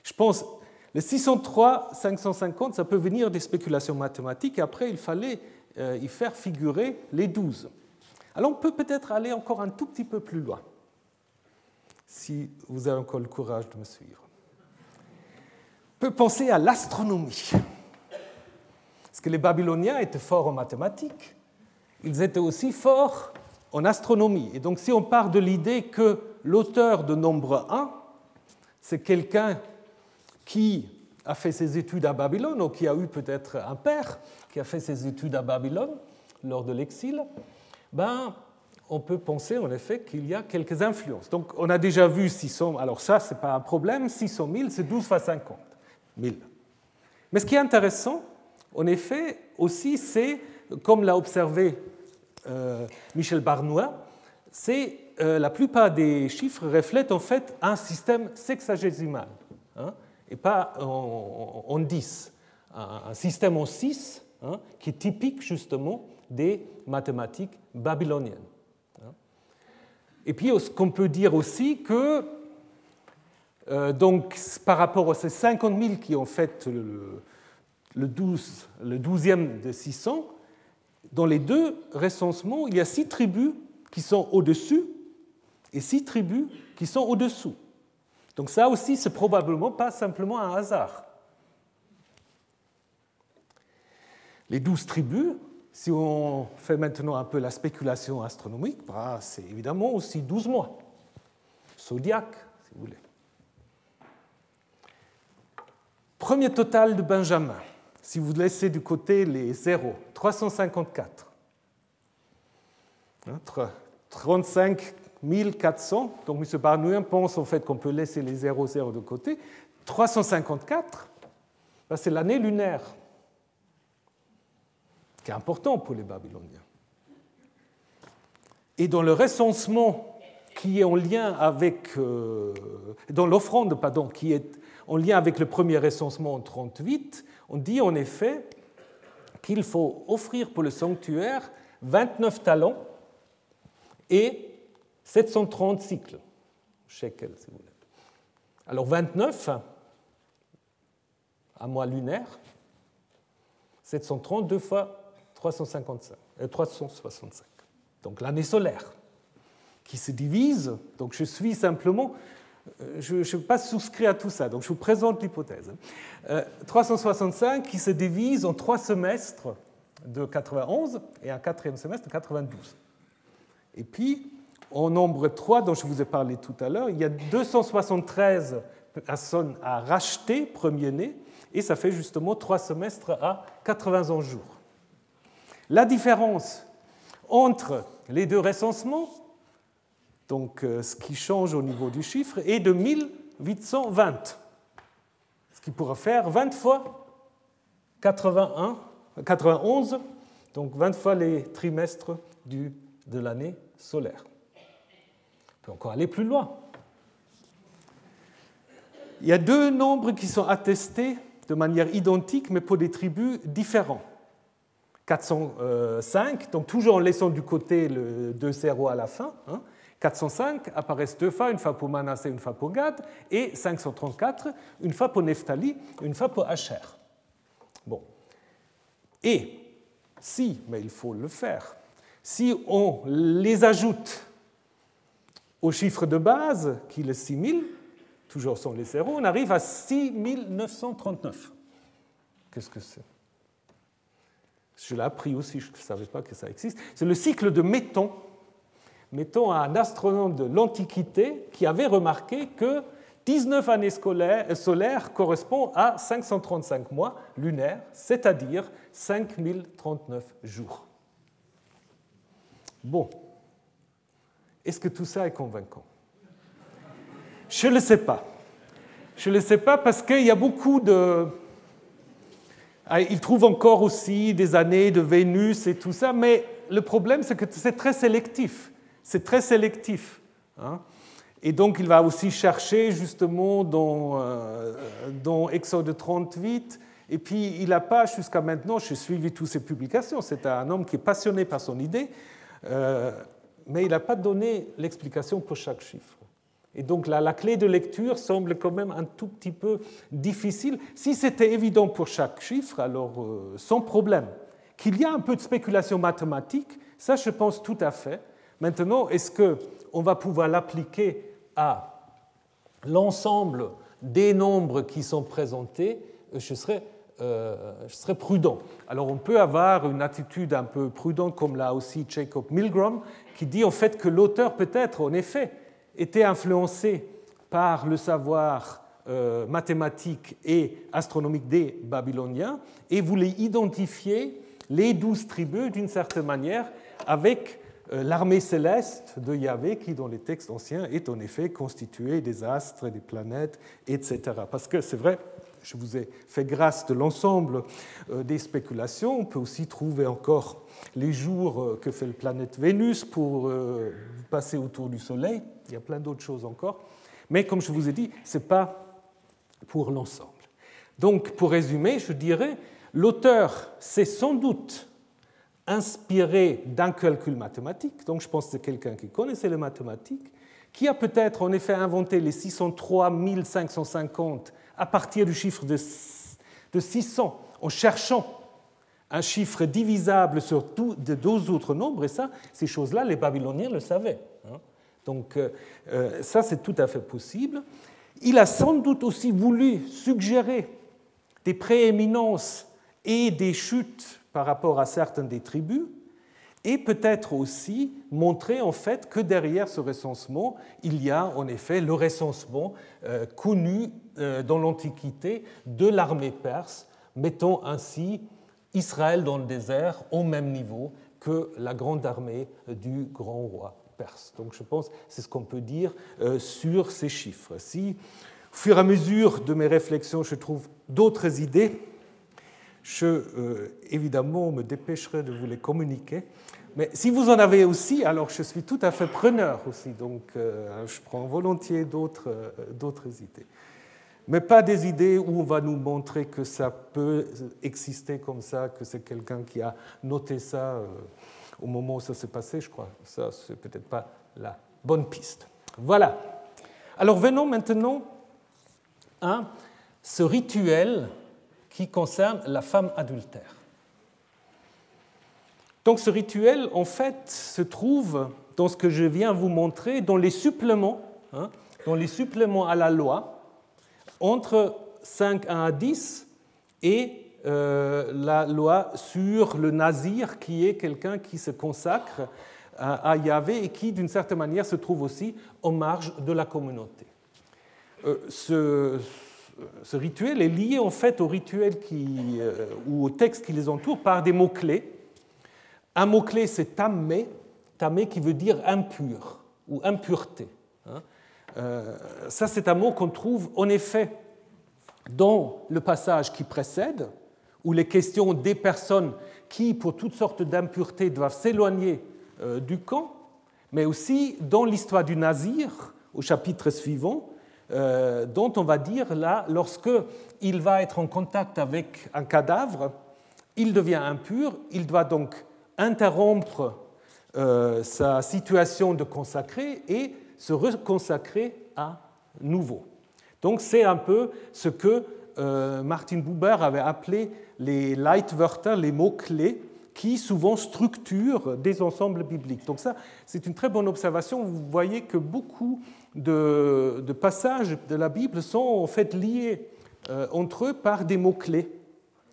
Je pense, le 603, 550, ça peut venir des spéculations mathématiques, et après, il fallait euh, y faire figurer les 12. Alors, on peut peut-être aller encore un tout petit peu plus loin, si vous avez encore le courage de me suivre. Peut penser à l'astronomie. Parce que les Babyloniens étaient forts en mathématiques, ils étaient aussi forts en astronomie. Et donc si on part de l'idée que l'auteur de nombre 1, c'est quelqu'un qui a fait ses études à Babylone, ou qui a eu peut-être un père qui a fait ses études à Babylone lors de l'exil, ben, on peut penser en effet qu'il y a quelques influences. Donc on a déjà vu 600, alors ça, ce n'est pas un problème, 600 000, c'est 12 fois 50 000. Mais ce qui est intéressant, en effet, aussi, c'est, comme l'a observé euh, Michel Barnois, c'est euh, la plupart des chiffres reflètent en fait un système sexagésimal, hein, et pas en, 10. Un, système en 6 hein, qui est typique justement des mathématiques babyloniennes. Et puis, ce qu'on peut dire aussi que, euh, donc, par rapport à ces 50 000 qui ont fait le, le, 12, le 12e de 600, dans les deux recensements, il y a six tribus qui sont au-dessus et six tribus qui sont au-dessous. Donc ça aussi, c'est probablement pas simplement un hasard. Les douze tribus, si on fait maintenant un peu la spéculation astronomique, bah, c'est évidemment aussi douze mois. Zodiac, si vous voulez. Premier total de Benjamin si vous laissez du côté les zéros, 354. 35 400, donc M. Barnouin pense en fait qu'on peut laisser les 0, 0 de côté. 354, ben, c'est l'année lunaire, qui est important pour les Babyloniens. Et dans le recensement qui est en lien avec, euh, dans l'offrande, pardon, qui est en lien avec le premier recensement en 38, on dit en effet qu'il faut offrir pour le sanctuaire 29 talents et 730 cycles, shekel si vous voulez. Alors 29, à mois lunaire, 730, deux fois 355, 365. Euh, donc l'année solaire, qui se divise. Donc je suis simplement, euh, je ne suis pas souscrit à tout ça, donc je vous présente l'hypothèse. 365 euh, qui se divise en trois semestres de 91 et un quatrième semestre de 92. Et puis, au nombre 3 dont je vous ai parlé tout à l'heure, il y a 273 personnes à racheter premier-né, et ça fait justement trois semestres à 80 jours. La différence entre les deux recensements, donc euh, ce qui change au niveau du chiffre, est de 1820, ce qui pourra faire 20 fois 81, 91, donc 20 fois les trimestres de l'année solaire. On peut encore aller plus loin. Il y a deux nombres qui sont attestés de manière identique, mais pour des tribus différents. 405, donc toujours en laissant du côté le 2 0 à la fin, 405 hein. apparaissent deux fois, une fois pour Manassé, une fois pour Gad, et 534, une fois pour Nephtali, une fois pour Asher. Bon. Et si, mais il faut le faire, si on les ajoute au chiffre de base, qui est le 6000, toujours sans les zéros, on arrive à 6939. Qu'est-ce que c'est? Je l'ai appris aussi, je ne savais pas que ça existe. C'est le cycle de Méton. Méton, un astronome de l'Antiquité qui avait remarqué que 19 années solaires correspondent à 535 mois lunaires, c'est-à-dire 5039 jours. Bon, est-ce que tout ça est convaincant? Je ne le sais pas. Je ne le sais pas parce qu'il y a beaucoup de... Ah, il trouve encore aussi des années de Vénus et tout ça, mais le problème, c'est que c'est très sélectif. C'est très sélectif. Hein. et donc, il va aussi chercher justement dans, euh, dans Exode 38. Et puis, il n'a pas, jusqu'à maintenant, j'ai suivi toutes ses publications. C'est un homme qui est passionné par son idée, euh, mais il n'a pas donné l'explication pour chaque chiffre. Et donc la clé de lecture semble quand même un tout petit peu difficile. Si c'était évident pour chaque chiffre, alors euh, sans problème. Qu'il y a un peu de spéculation mathématique, ça je pense tout à fait. Maintenant, est-ce qu'on va pouvoir l'appliquer à l'ensemble des nombres qui sont présentés je serais, euh, je serais prudent. Alors on peut avoir une attitude un peu prudente, comme l'a aussi Jacob Milgram, qui dit en fait que l'auteur peut-être, en effet, était influencé par le savoir euh, mathématique et astronomique des Babyloniens et voulait identifier les douze tribus d'une certaine manière avec euh, l'armée céleste de Yahvé qui, dans les textes anciens, est en effet constituée des astres, des planètes, etc. Parce que c'est vrai, je vous ai fait grâce de l'ensemble euh, des spéculations. On peut aussi trouver encore les jours que fait la planète Vénus pour passer autour du Soleil. Il y a plein d'autres choses encore. Mais comme je vous ai dit, ce n'est pas pour l'ensemble. Donc, pour résumer, je dirais, l'auteur s'est sans doute inspiré d'un calcul mathématique, donc je pense que c'est quelqu'un qui connaissait les mathématiques, qui a peut-être en effet inventé les 603 550 à partir du chiffre de 600 en cherchant un chiffre divisable sur de 12 autres nombres, et ça, ces choses-là, les Babyloniens le savaient. Hein. Donc euh, euh, ça, c'est tout à fait possible. Il a sans doute aussi voulu suggérer des prééminences et des chutes par rapport à certaines des tribus, et peut-être aussi montrer en fait que derrière ce recensement, il y a en effet le recensement euh, connu dans l'Antiquité de l'armée perse, mettant ainsi Israël dans le désert au même niveau que la grande armée du grand roi perse. Donc je pense que c'est ce qu'on peut dire euh, sur ces chiffres. Si, au fur et à mesure de mes réflexions, je trouve d'autres idées, je, euh, évidemment, me dépêcherai de vous les communiquer Mais si vous en avez aussi, alors je suis tout à fait preneur aussi, donc euh, je prends volontiers d'autres idées. Mais pas des idées où on va nous montrer que ça peut exister comme ça, que c'est quelqu'un qui a noté ça au moment où ça s'est passé, je crois. Ça, c'est peut-être pas la bonne piste. Voilà. Alors venons maintenant à ce rituel qui concerne la femme adultère. Donc ce rituel, en fait, se trouve dans ce que je viens vous montrer, dans les suppléments, hein, dans les suppléments à la loi, entre 5 à 10 et euh, la loi sur le nazir, qui est quelqu'un qui se consacre à Yahvé et qui, d'une certaine manière, se trouve aussi en marge de la communauté. Euh, rituel est lié en fait au rituel euh, ou au texte qui les entoure par des mots-clés. Un mot-clé, c'est tamé, tamé qui veut dire impur ou impureté. Hein. ça, c'est un mot qu'on trouve en effet dans le passage qui précède, où les questions des personnes qui, pour toutes sortes d'impuretés, doivent s'éloigner euh, du camp, mais aussi dans l'histoire du Nazir, au chapitre suivant, euh, dont on va dire là, lorsque il va être en contact avec un cadavre, il devient impur, il doit donc interrompre euh, sa situation de consacré et se reconsacrer à nouveau. Donc c'est un peu ce que Martin Buber avait appelé les Leitwörter, les mots-clés, qui souvent structurent des ensembles bibliques. Donc ça, c'est une très bonne observation. Vous voyez que beaucoup de, passages de la Bible sont en fait liés euh, entre eux par des mots-clés,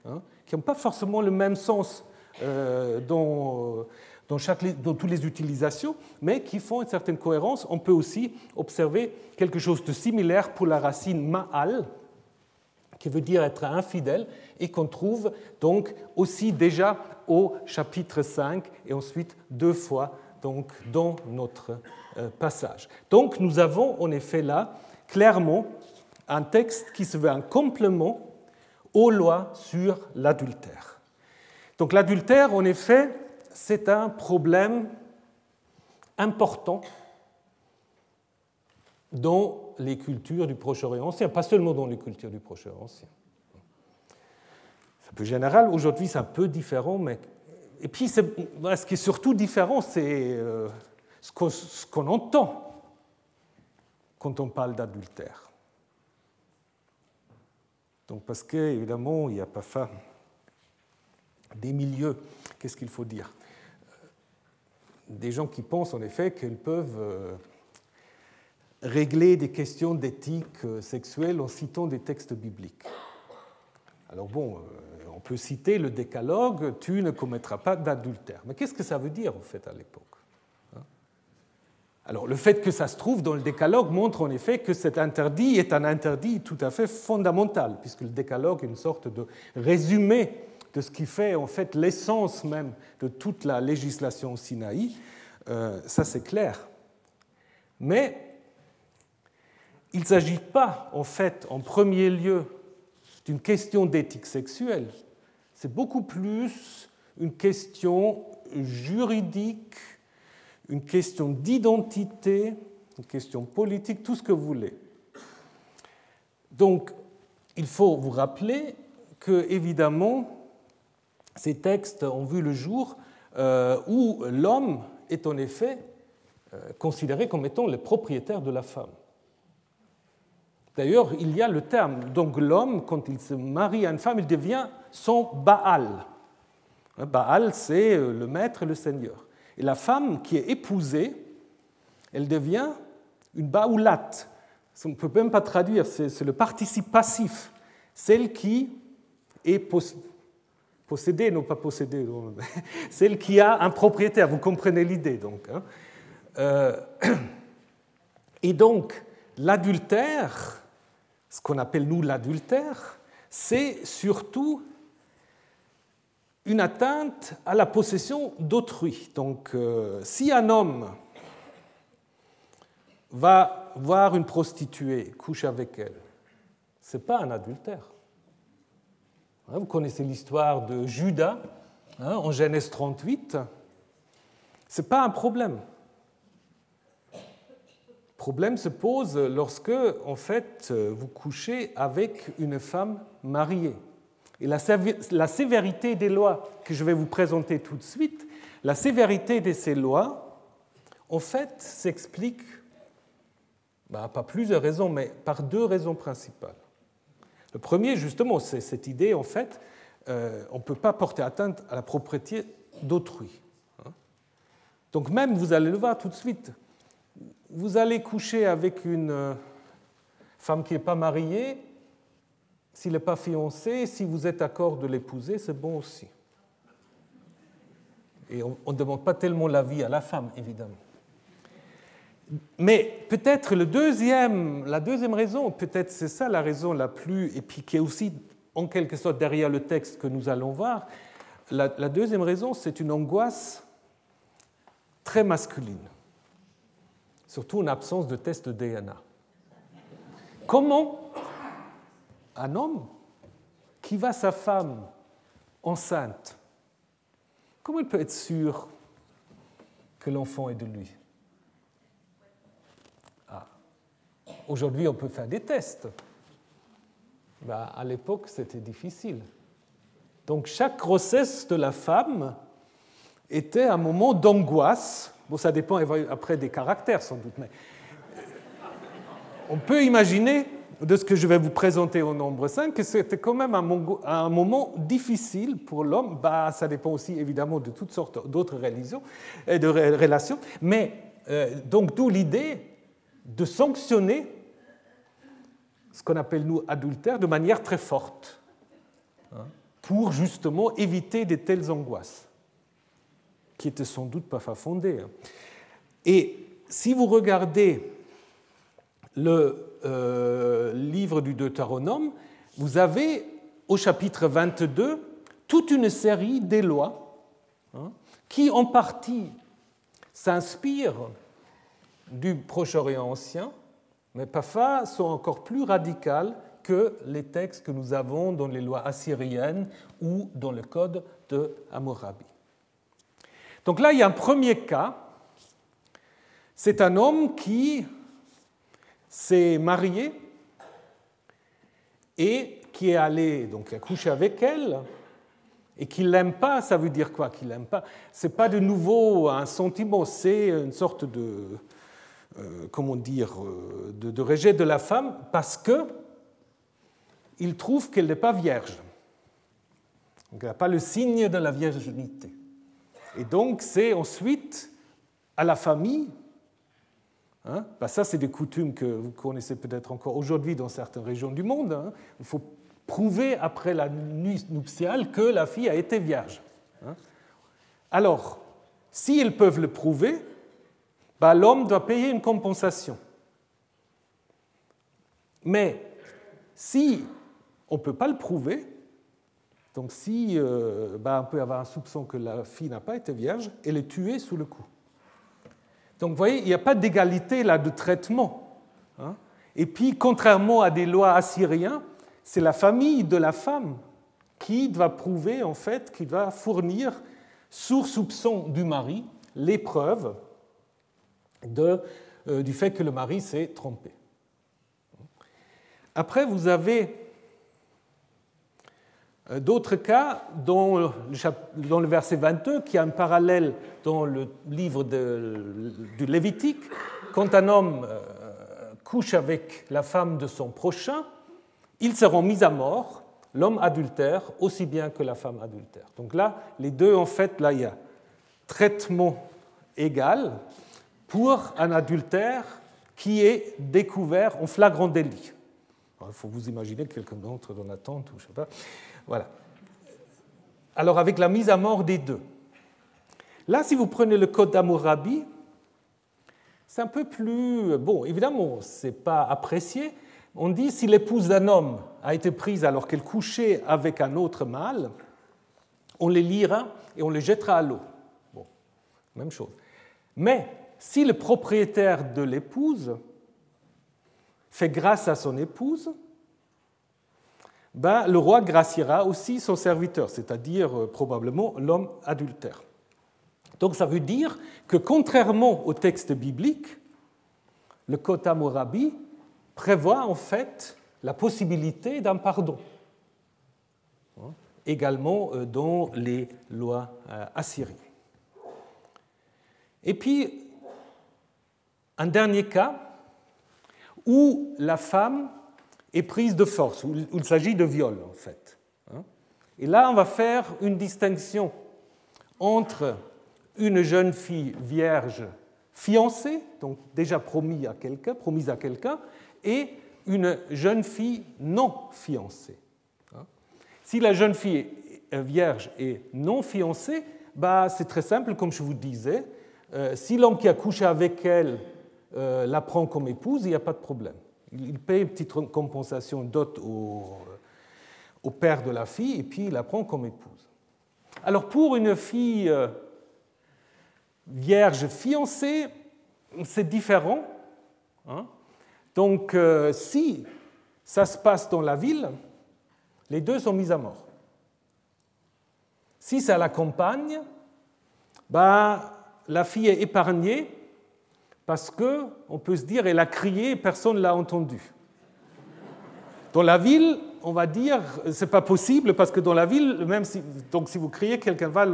hein, qui n'ont pas forcément le même sens euh, dans, dans, chaque, dans toutes les utilisations, mais qui font une certaine cohérence. On peut aussi observer quelque chose de similaire pour la racine ma'al, qui veut dire être infidèle, et qu'on trouve donc aussi déjà au chapitre 5 et ensuite deux fois donc, dans notre passage. Donc nous avons en effet là clairement un texte qui se veut un complément aux lois sur l'adultère. Donc l'adultère, en effet, c'est un problème important dans les cultures du Proche-Orient ancien, pas seulement dans les cultures du Proche-Orient ancien. C'est un peu général, aujourd'hui c'est un peu différent, mais... Et puis ce qui est surtout différent, c'est euh, ce qu'on entend quand on parle d'adultère. Donc parce qu'évidemment, il n'y a pas ça des milieux, qu'est-ce qu'il faut dire? Des gens qui pensent en effet qu'ils peuvent euh, régler des questions d'éthique euh, sexuelle en citant des textes bibliques. Alors bon, euh, on peut citer le décalogue, tu ne commettras pas d'adultère. Mais qu'est-ce que ça veut dire en fait à l'époque? Alors le fait que ça se trouve dans le décalogue montre en effet que cet interdit est un interdit tout à fait fondamental, puisque le décalogue est une sorte de résumé de ce qui fait en fait l'essence même de toute la législation Sinaï. Euh, ça c'est clair. Mais il ne s'agit pas, en fait, en premier lieu, d'une question d'éthique sexuelle. C'est beaucoup plus une question juridique, une question d'identité, une question politique, tout ce que vous voulez. Donc, il faut vous rappeler que, évidemment, ces textes ont vu le jour euh, où l'homme est en effet euh, considéré comme étant le propriétaire de la femme. D'ailleurs, il y a le terme. Donc l'homme, quand il se marie à une femme, il devient son Baal. Hein, Baal, c'est euh, le maître, le seigneur. Et la femme qui est épousée, elle devient une Baoulat. On ne peut même pas traduire, c'est le participe passif. Celle qui est possédée, non pas possédée, celle qui a un propriétaire. Vous comprenez l'idée donc. Hein. Euh, et donc, l'adultère, ce qu'on appelle nous l'adultère, c'est surtout une atteinte à la possession d'autrui. Donc euh, si un homme va voir une prostituée, couche avec elle, ce n'est pas un adultère. Hein, vous connaissez l'histoire de Judas hein, en Genèse 38. Ce n'est pas un problème. Le problème se pose lorsque, en fait, vous couchez avec une femme mariée. Et la, sévérité des lois que je vais vous présenter tout de suite, la sévérité de ces lois, en fait, s'explique, bah, pas plusieurs raisons, mais par deux raisons principales. Le premier, justement, c'est cette idée, en fait, euh, on ne peut pas porter atteinte à la propriété d'autrui. Hein. Donc même, vous allez le voir tout de suite, vous allez coucher avec une euh, femme qui n'est pas mariée, s'il n'est pas fiancé, si vous êtes d'accord de l'épouser, c'est bon aussi. Et on ne demande pas tellement l'avis à la femme, évidemment. Mais peut-être le deuxième, la deuxième raison, peut-être c'est ça la raison la plus, et puis qui est aussi en quelque sorte derrière le texte que nous allons voir, la, la deuxième raison, c'est une angoisse très masculine, surtout en absence de test de DNA. Comment un homme qui va sa femme enceinte, comment il peut être sûr que l'enfant est de lui? Ah. Aujourd'hui, on peut faire des tests. Ben, à l'époque, c'était difficile. Donc chaque grossesse de la femme était un moment d'angoisse. Bon, ça dépend après des caractères sans doute, mais on peut imaginer de ce que je vais vous présenter au nombre 5, que c'était quand même un, moment difficile pour l'homme. Bah, ça dépend aussi évidemment de toutes sortes d'autres religions et de relations. Mais euh, donc d'où l'idée de sanctionner ce qu'on appelle nous adultère de manière très forte, hein, pour justement éviter de telles angoisses, qui étaient sans doute pas fondées. Hein. Et si vous regardez le euh, livre du Deutéronome, vous avez au chapitre 22 toute une série des lois hein, qui en partie s'inspirent du Proche-Orient ancien, mais parfois sont encore plus radicales que les textes que nous avons dans les lois assyriennes ou dans le code de Hammurabi. Donc là, il y a un premier cas. C'est un homme qui s'est marié et qui est allé donc a couché avec elle et qu'il l'aime pas, ça veut dire quoi qu'il l'aime pas? C'est pas de nouveau un sentiment, c'est une sorte de euh, comment dire euh, de, de, rejet de la femme parce que il trouve qu'elle n'est pas vierge. Donc elle n'a pas le signe de la virginité. Et donc c'est ensuite à la famille Bah, ça, c'est des coutumes que vous connaissez peut-être encore aujourd'hui dans certaines régions du monde. Hein. Il faut prouver après la nuit nuptiale que la fille a été vierge. Hein. Alors, s'ils peuvent le prouver, bah, l'homme doit payer une compensation. Mais si on ne peut pas le prouver, donc si bah, on peut avoir un soupçon que la fille n'a pas été vierge, elle est tuée sous le coup. Donc vous voyez, il n'y a pas d'égalité là de traitement. Hein. Et puis, contrairement à des lois assyriennes, c'est la famille de la femme qui doit prouver, en fait, qui va fournir, sous soupçon du mari, les preuves de, euh, du fait que le mari s'est trompé. Après, vous avez d'autres cas, dont le verset 22, qui a un parallèle dans le livre du Lévitique, quand un homme euh, couche avec la femme de son prochain, ils seront mis à mort, l'homme adultère aussi bien que la femme adultère. Donc là, les deux, en fait, là, il y a traitement égal pour un adultère qui est découvert en flagrant délit. Il faut vous imaginer quelqu'un d'autre dans la tente ou je sais pas. Voilà. Alors avec la mise à mort des deux. Là, si vous prenez le code d'Amourabi, c'est un peu plus... Bon, évidemment, ce n'est pas apprécié. On dit si l'épouse d'un homme a été prise alors qu'elle couchait avec un autre mâle, on les lira et on les jettera à l'eau. Bon, même chose. Mais si le propriétaire de l'épouse fait grâce à son épouse, ben, le roi graciera aussi son serviteur, c'est-à-dire euh, probablement l'homme adultère. Donc ça veut dire que contrairement au texte biblique, le Code Hammurabi prévoit en fait la possibilité d'un pardon, hein, également euh, dans les lois euh, assyriennes. Et puis, un dernier cas où la femme est prise de force, où il s'agit de viol en fait. Hein. Et là, on va faire une distinction entre une jeune fille vierge fiancée, donc déjà promise à quelqu'un, promise à quelqu'un, et une jeune fille non fiancée. Hein. Si la jeune fille vierge est non fiancée, bah, c'est très simple, comme je vous disais. Euh, si l'homme qui a couché avec elle euh, la prend comme épouse, il n'y a pas de problème. Il paye une petite compensation dot au, père de la fille et puis il la prend comme épouse. Alors pour une fille euh, vierge fiancée, c'est différent. Hein. Donc euh, si ça se passe dans la ville, les deux sont mis à mort. Si c'est à la campagne, bah, la fille est épargnée parce que on peut se dire elle a crié personne ne l'a entendu. Dans la ville, on va dire c'est pas possible parce que dans la ville, même si donc si vous criez, quelqu'un va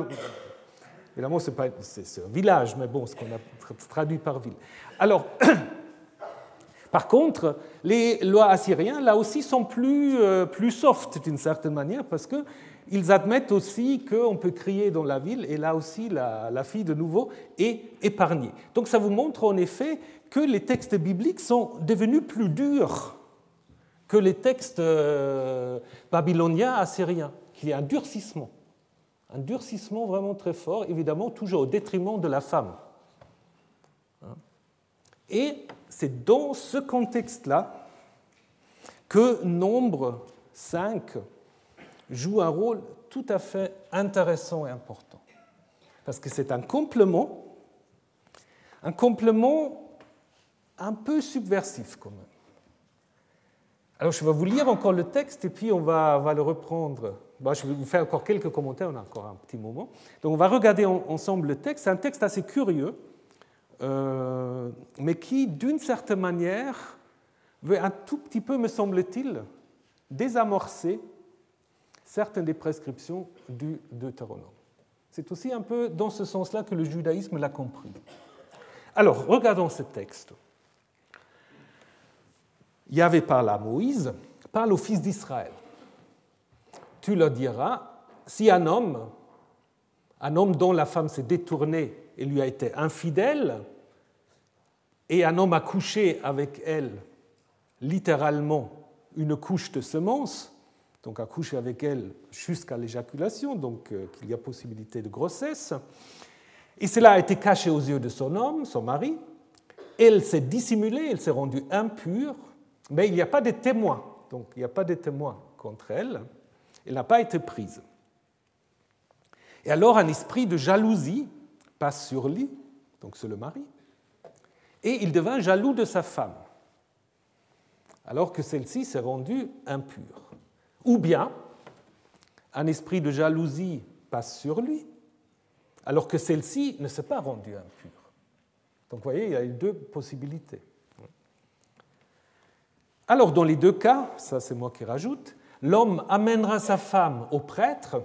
évidemment c'est pas c'est un village, mais bon, ce qu'on a traduit par ville. Alors par contre, les lois assyriennes là aussi sont plus euh, plus soft d'une certaine manière parce que ils admettent aussi qu'on peut crier dans la ville, et là aussi la, fille de nouveau est épargnée. Donc ça vous montre en effet que les textes bibliques sont devenus plus durs que les textes euh, babyloniens, assyriens, qu'il y a un durcissement. Un durcissement vraiment très fort, évidemment toujours au détriment de la femme. Hein. Et c'est dans ce contexte-là que Nombre 5 joue un rôle tout à fait intéressant et important. Parce que c'est un complément, un complément un peu subversif quand même. Alors je vais vous lire encore le texte et puis on va, va le reprendre. je vais vous faire encore quelques commentaires, on a encore un petit moment. Donc on va regarder ensemble le texte. C'est un texte assez curieux, euh, mais qui, d'une certaine manière, veut un tout petit peu, me semble-t-il, désamorcer certaines des prescriptions du Deutéronome. C'est aussi un peu dans ce sens-là que le judaïsme l'a compris. Alors, regardons ce texte. Yahvé parle à Moïse, parle aux fils d'Israël. Tu leur diras, si un homme, un homme dont la femme s'est détournée et lui a été infidèle, et un homme a couché avec elle, littéralement, une couche de semences, donc à coucher avec elle jusqu'à l'éjaculation, donc euh, qu'il y a possibilité de grossesse. Et cela a été caché aux yeux de son homme, son mari. Elle s'est dissimulée, elle s'est rendue impure, mais il n'y a pas de témoins. Donc il n'y a pas de témoins contre elle. Elle n'a pas été prise. Et alors un esprit de jalousie passe sur lui, donc c'est le mari, et il devint jaloux de sa femme, alors que celle-ci s'est rendue impure. Ou bien un esprit de jalousie passe sur lui, alors que celle-ci ne s'est pas rendue impure. Donc vous voyez, il y a deux possibilités. Alors dans les deux cas, ça c'est moi qui rajoute, l'homme amènera sa femme au prêtre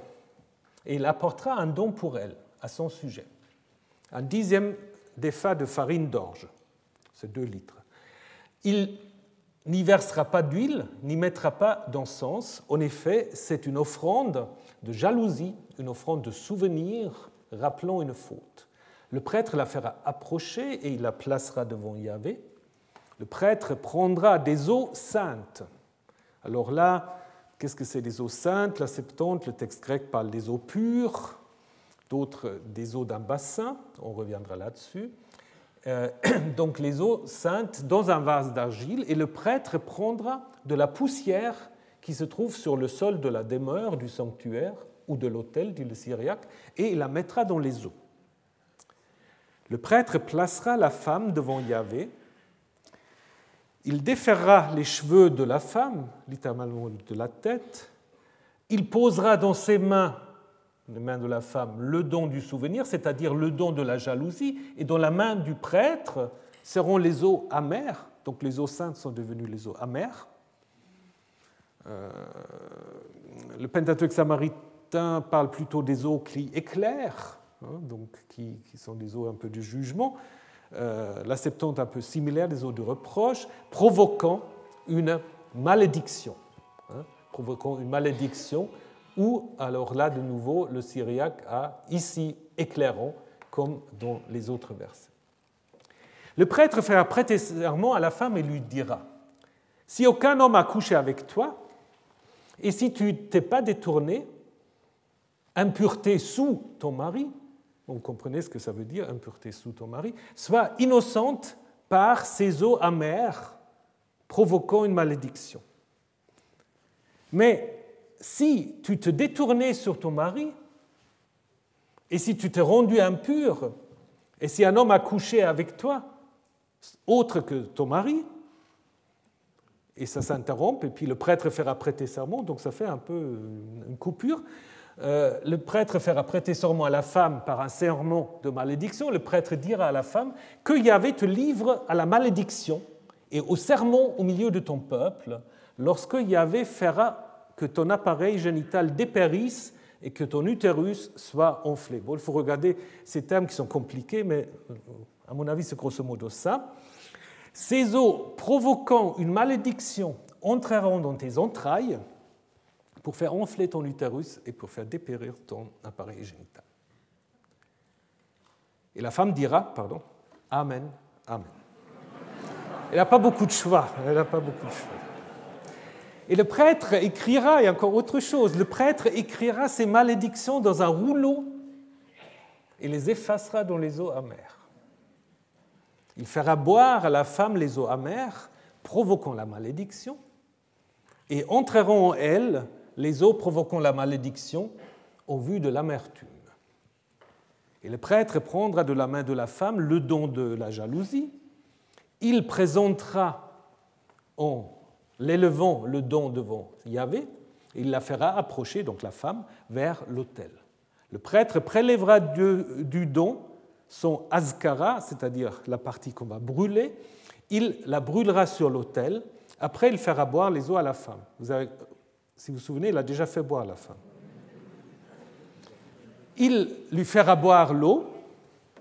et il apportera un don pour elle, à son sujet. Un dixième des fa de farine d'orge, c'est deux litres. Il n'y versera pas d'huile, n'y mettra pas d'encens. En effet, c'est une offrande de jalousie, une offrande de souvenir rappelant une faute. Le prêtre la fera approcher et il la placera devant Yahvé. Le prêtre prendra des eaux saintes. Alors là, qu'est-ce que c'est des eaux saintes? La Septante, le texte grec parle des eaux pures, d'autres des eaux d'un bassin, on reviendra là-dessus. Euh, donc les eaux saintes dans un vase d'argile et le prêtre prendra de la poussière qui se trouve sur le sol de la demeure du sanctuaire ou de l'autel, dit le syriaque, et la mettra dans les eaux. Le prêtre placera la femme devant Yahvé. Il déferra les cheveux de la femme, littéralement de la tête. Il posera dans ses mains les mains de la femme, le don du souvenir, c'est-à-dire le don de la jalousie, et dans la main du prêtre seront les eaux amères, donc les eaux saintes sont devenues les eaux amères. Euh, le Pentateuque samaritain parle plutôt des eaux qui éclairent, hein, donc qui, sont des eaux un peu de jugement. Euh, la Septante un peu similaire, des eaux de reproche, provoquant une malédiction. Hein, provoquant une malédiction ou alors là, de nouveau, le syriaque a ici éclairant, comme dans les autres versets. Le prêtre fera prêter serment à la femme et lui dira Si aucun homme a couché avec toi, et si tu t'es pas détourné, impureté sous ton mari, vous comprenez ce que ça veut dire, impureté sous ton mari, soit innocente par ses eaux amères, provoquant une malédiction. Mais si tu te détournais sur ton mari, et si tu t'es rendu impur, et si un homme a couché avec toi, autre que ton mari, et ça s'interrompt, et puis le prêtre fera prêter serment, donc ça fait un peu une coupure. Euh, le prêtre fera prêter serment à la femme par un serment de malédiction. Le prêtre dira à la femme que Yahvé te livre à la malédiction et au serment au milieu de ton peuple, lorsque Yahvé fera que ton appareil génital dépérisse et que ton utérus soit enflé. Bon, il faut regarder ces termes qui sont compliqués, mais euh, à mon avis, c'est grosso modo ça. Ces eaux provoquant une malédiction entreront dans tes entrailles pour faire enfler ton utérus et pour faire dépérir ton appareil génital. Et la femme dira, pardon, Amen, Amen. Elle n'a pas beaucoup de choix. Elle n'a pas beaucoup de choix. Et le prêtre écrira, et encore autre chose, le prêtre écrira ces malédictions dans un rouleau et les effacera dans les eaux amères. Il fera boire à la femme les eaux amères, provoquant la malédiction, et entreront en elle les eaux provoquant la malédiction au vu de l'amertume. Et le prêtre prendra de la main de la femme le don de la jalousie, il présentera en l'élevant le don devant Yahvé, il la fera approcher, donc la femme, vers l'autel. Le prêtre prélèvera du, don son azkara, c'est-à-dire la partie qu'on va brûler, il la brûlera sur l'autel, après il fera boire les eaux à la femme. Si vous vous souvenez, il a déjà fait boire la femme. Il lui fera boire l'eau,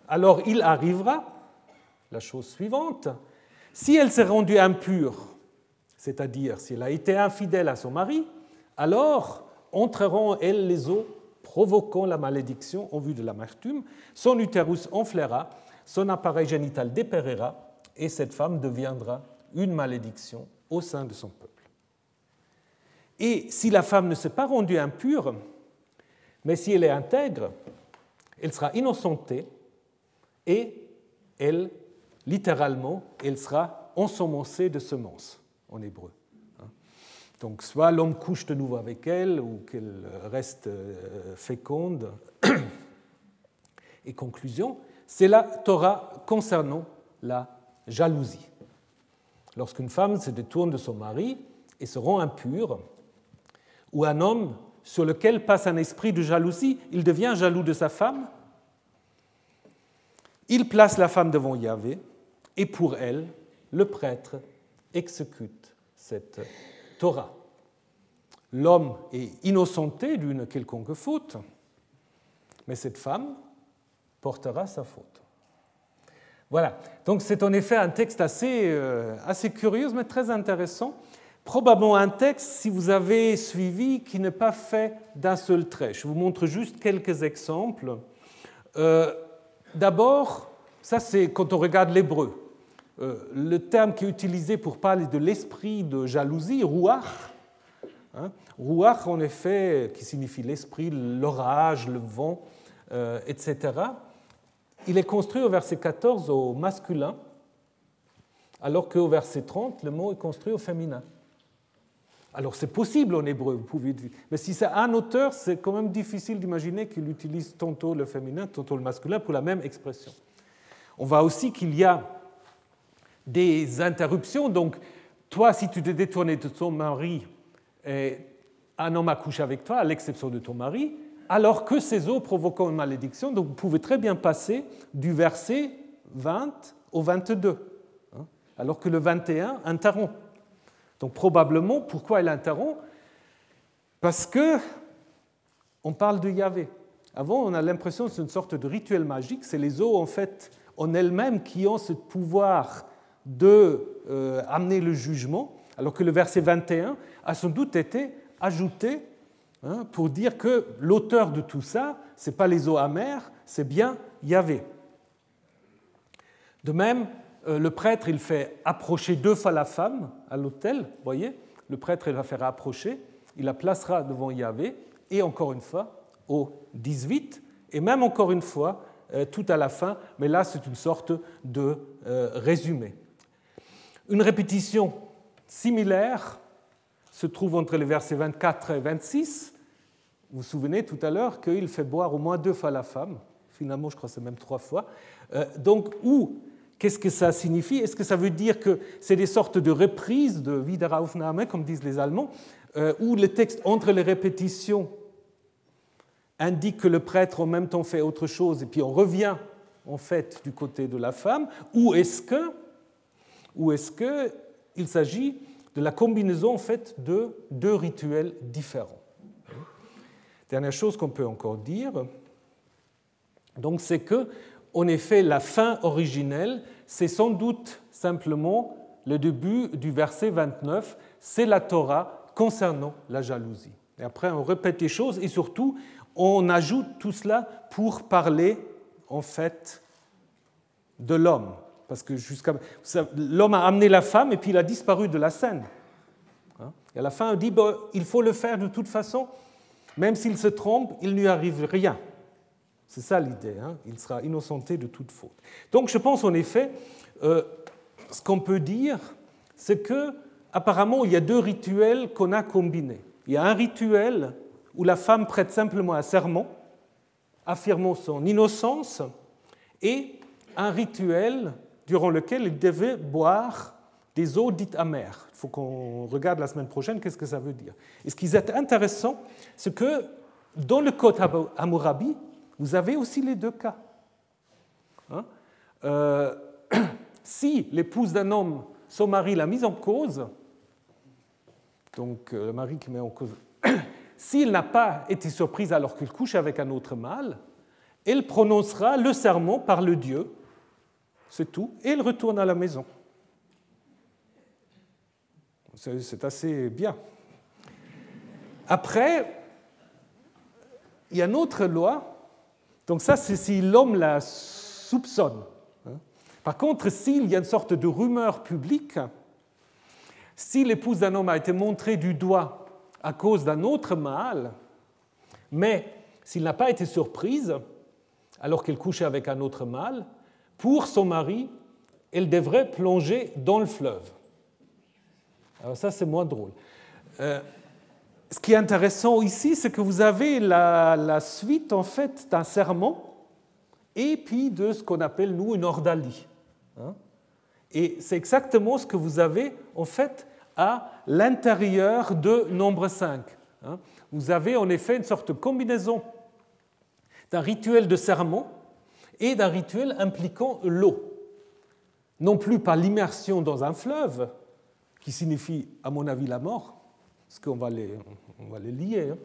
alors il arrivera, la chose suivante, si elle s'est rendue impure, c'est-à-dire si elle a été infidèle à son mari, alors entreront elles les eaux provoquant la malédiction en vue de l'amertume, son utérus enflera, son appareil génital dépérira, et cette femme deviendra une malédiction au sein de son peuple. Et si la femme ne s'est pas rendue impure, mais si elle est intègre, elle sera innocentée et elle, littéralement, elle sera ensemencée de semences en hébreu. Hein. Donc soit l'homme couche de nouveau avec elle ou qu'elle reste euh, féconde. Et conclusion, c'est la Torah concernant la jalousie. Lorsqu'une femme se détourne de son mari et se rend impure, ou un homme sur lequel passe un esprit de jalousie, il devient jaloux de sa femme, il place la femme devant Yahvé, et pour elle, le prêtre exécute cette Torah. L'homme est innocenté d'une quelconque faute, mais cette femme portera sa faute. Voilà, donc c'est en effet un texte assez, euh, assez curieux, mais très intéressant. Probablement un texte, si vous avez suivi, qui n'est pas fait d'un seul trait. Je vous montre juste quelques exemples. Euh, d'abord, ça c'est quand on regarde l'hébreu. Euh, le terme qui est utilisé pour parler de l'esprit de jalousie, rouach, hein, rouach en effet, qui signifie l'esprit, l'orage, le vent, euh, etc., il est construit au verset 14 au masculin, alors qu'au verset 30, le mot est construit au féminin. Alors c'est possible en hébreu, vous pouvez dire. Mais si c'est un auteur, c'est quand même difficile d'imaginer qu'il utilise tantôt le féminin, tantôt le masculin pour la même expression. On voit aussi qu'il y a des interruptions. Donc, toi, si tu te détournais de ton mari, un homme a couché avec toi, à l'exception de ton mari, alors que ces eaux provoquant une malédiction. Donc vous pouvez très bien passer du verset 20 au 22, hein, alors que le 21 interrompt. Donc probablement, pourquoi il interrompt? Parce que on parle de Yahvé. Avant, on a l'impression que c'est une sorte de rituel magique. C'est les eaux, en fait, en elles-mêmes qui ont ce pouvoir de euh, amener le jugement, alors que le verset 21 a sans doute été ajouté hein, pour dire que l'auteur de tout ça, ce n'est pas les eaux amères, c'est bien Yahvé. De même, euh, le prêtre, il fait approcher deux fois la femme à l'autel, voyez, le prêtre, il va faire approcher, il la placera devant Yahvé, et encore une fois, au 18, et même encore une fois, euh, tout à la fin, mais là, c'est une sorte de résumé. Une répétition similaire se trouve entre les versets 24 et 26. Vous vous souvenez tout à l'heure qu'il fait boire au moins deux fois la femme. Finalement, je crois que c'est même trois fois. Euh, donc, où? Qu'est-ce que ça signifie? Est-ce que ça veut dire que c'est des sortes de reprises de Wiederaufnahme, comme disent les Allemands, euh, où le texte entre les répétitions indique que le prêtre en même temps fait autre chose et puis on revient en fait du côté de la femme? Ou est-ce que, ou est-ce que il s'agit de la combinaison de deux rituels différents? Dernière chose qu'on peut encore dire, donc c'est que, en effet, la fin originelle, c'est sans doute simplement le début du verset 29, c'est la Torah concernant la jalousie. Et après, on répète les choses et surtout, on ajoute tout cela pour parler en fait de l'homme, parce que jusqu'à l'homme a amené la femme et puis il a disparu de la scène. Hein? Et à la fin, on dit il faut le faire de toute façon, même s'il se trompe, il ne lui arrive rien. C'est ça l'idée. Hein. il sera innocenté de toute faute. Donc, je pense en effet, euh, ce qu'on peut dire, c'est que apparemment, il y a deux rituels qu'on a combinés. Il y a un rituel où la femme prête simplement un serment, affirmant son innocence, et un rituel durant lequel il devait boire des eaux dites amères. Il faut qu'on regarde la semaine prochaine qu'est-ce que ça veut dire. Et ce qui est intéressant, c'est que dans le Code Hammurabi, vous avez aussi les deux cas. Hein? Euh, si l'épouse d'un homme, son mari l'a mise en cause, donc euh, le mari qui met en cause, s'il n'a pas été surprise alors qu'il couche avec un autre mâle, elle prononcera le serment par le Dieu c'est tout, et il retourne à la maison. C'est assez bien. Après, il y a une autre loi, donc ça c'est si l'homme la soupçonne. Hein. Par contre, s'il y a une sorte de rumeur publique, si l'épouse d'un homme a été montrée du doigt à cause d'un autre mâle, mais s'il n'a pas été surprise alors qu'elle couchait avec un autre mâle, pour son mari, elle devrait plonger dans le fleuve. Alors ça, c'est moins drôle. Euh, ce qui est intéressant ici, c'est que vous avez la, suite, en fait, d'un serment et puis de ce qu'on appelle, nous, une ordalie. Hein. et c'est exactement ce que vous avez, en fait, à l'intérieur de nombre 5. Hein. vous avez, en effet, une sorte de combinaison d'un rituel de serment et d'un rituel impliquant l'eau. Non plus par l'immersion dans un fleuve, qui signifie, à mon avis, la mort, parce qu'on va les, on va les lier, hein,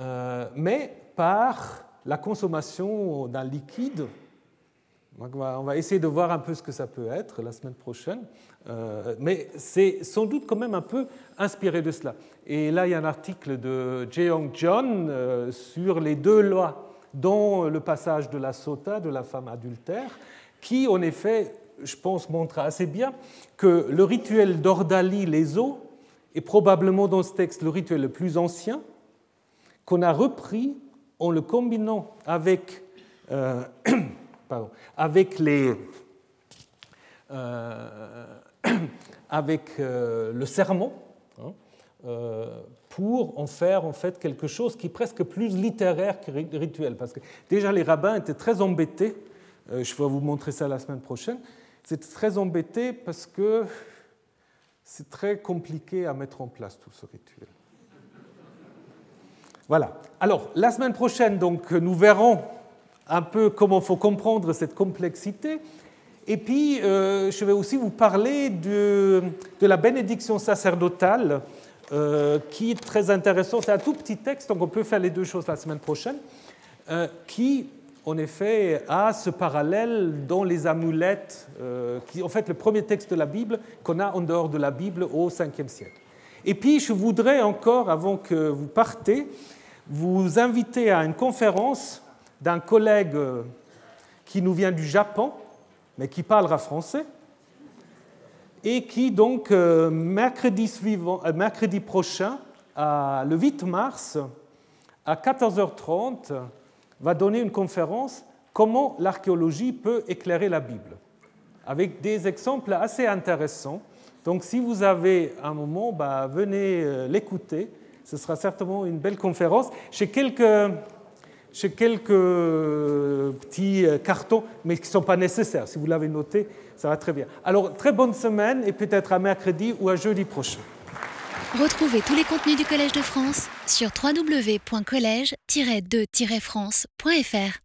euh, mais par la consommation d'un liquide. On va essayer de voir un peu ce que ça peut être la semaine prochaine, euh, mais c'est sans doute quand même un peu inspiré de cela. Et là, il y a un article de Jeong John euh, sur les deux lois dans le passage de la sota, de la femme adultère, qui en effet, je pense, montre assez bien que le rituel d'Ordalie les eaux est probablement dans ce texte le rituel le plus ancien, qu'on a repris en le combinant avec, euh, avec les, euh, avec euh, le sermon, hein, pour en faire en fait quelque chose qui est presque plus littéraire que rituel. Parce que déjà les rabbins étaient très embêtés, euh, je vais vous montrer ça la semaine prochaine, c'était très embêtés parce que c'est très compliqué à mettre en place tout ce rituel. Voilà. Alors, la semaine prochaine, donc, nous verrons un peu comment il faut comprendre cette complexité. Et puis, euh, je vais aussi vous parler de, de la bénédiction sacerdotale, euh, qui est très intéressant. C'est un tout petit texte, donc on peut faire les deux choses la semaine prochaine, euh, qui, en effet, a ce parallèle dans les amulettes, qui est en fait le premier texte de la Bible qu'on a en dehors de la Bible au 5e siècle. Et puis, je voudrais encore, avant que vous partez, vous inviter à une conférence d'un collègue qui nous vient du Japon, mais qui parlera français, et qui donc euh, euh, mercredi prochain, le 8 mars, à 14h30, va donner une conférence Comment l'archéologie peut éclairer la Bible, avec des exemples assez intéressants. Donc si vous avez un moment, bah, venez euh, l'écouter. Ce sera certainement une belle conférence. J'ai quelques j'ai quelques petits euh, cartons, mais qui ne sont pas nécessaires. Si vous l'avez noté, ça va très bien. Alors, très bonne semaine et peut-être à mercredi ou à jeudi prochain. Retrouvez tous les contenus du Collège de France sur www.colège-2-france.fr.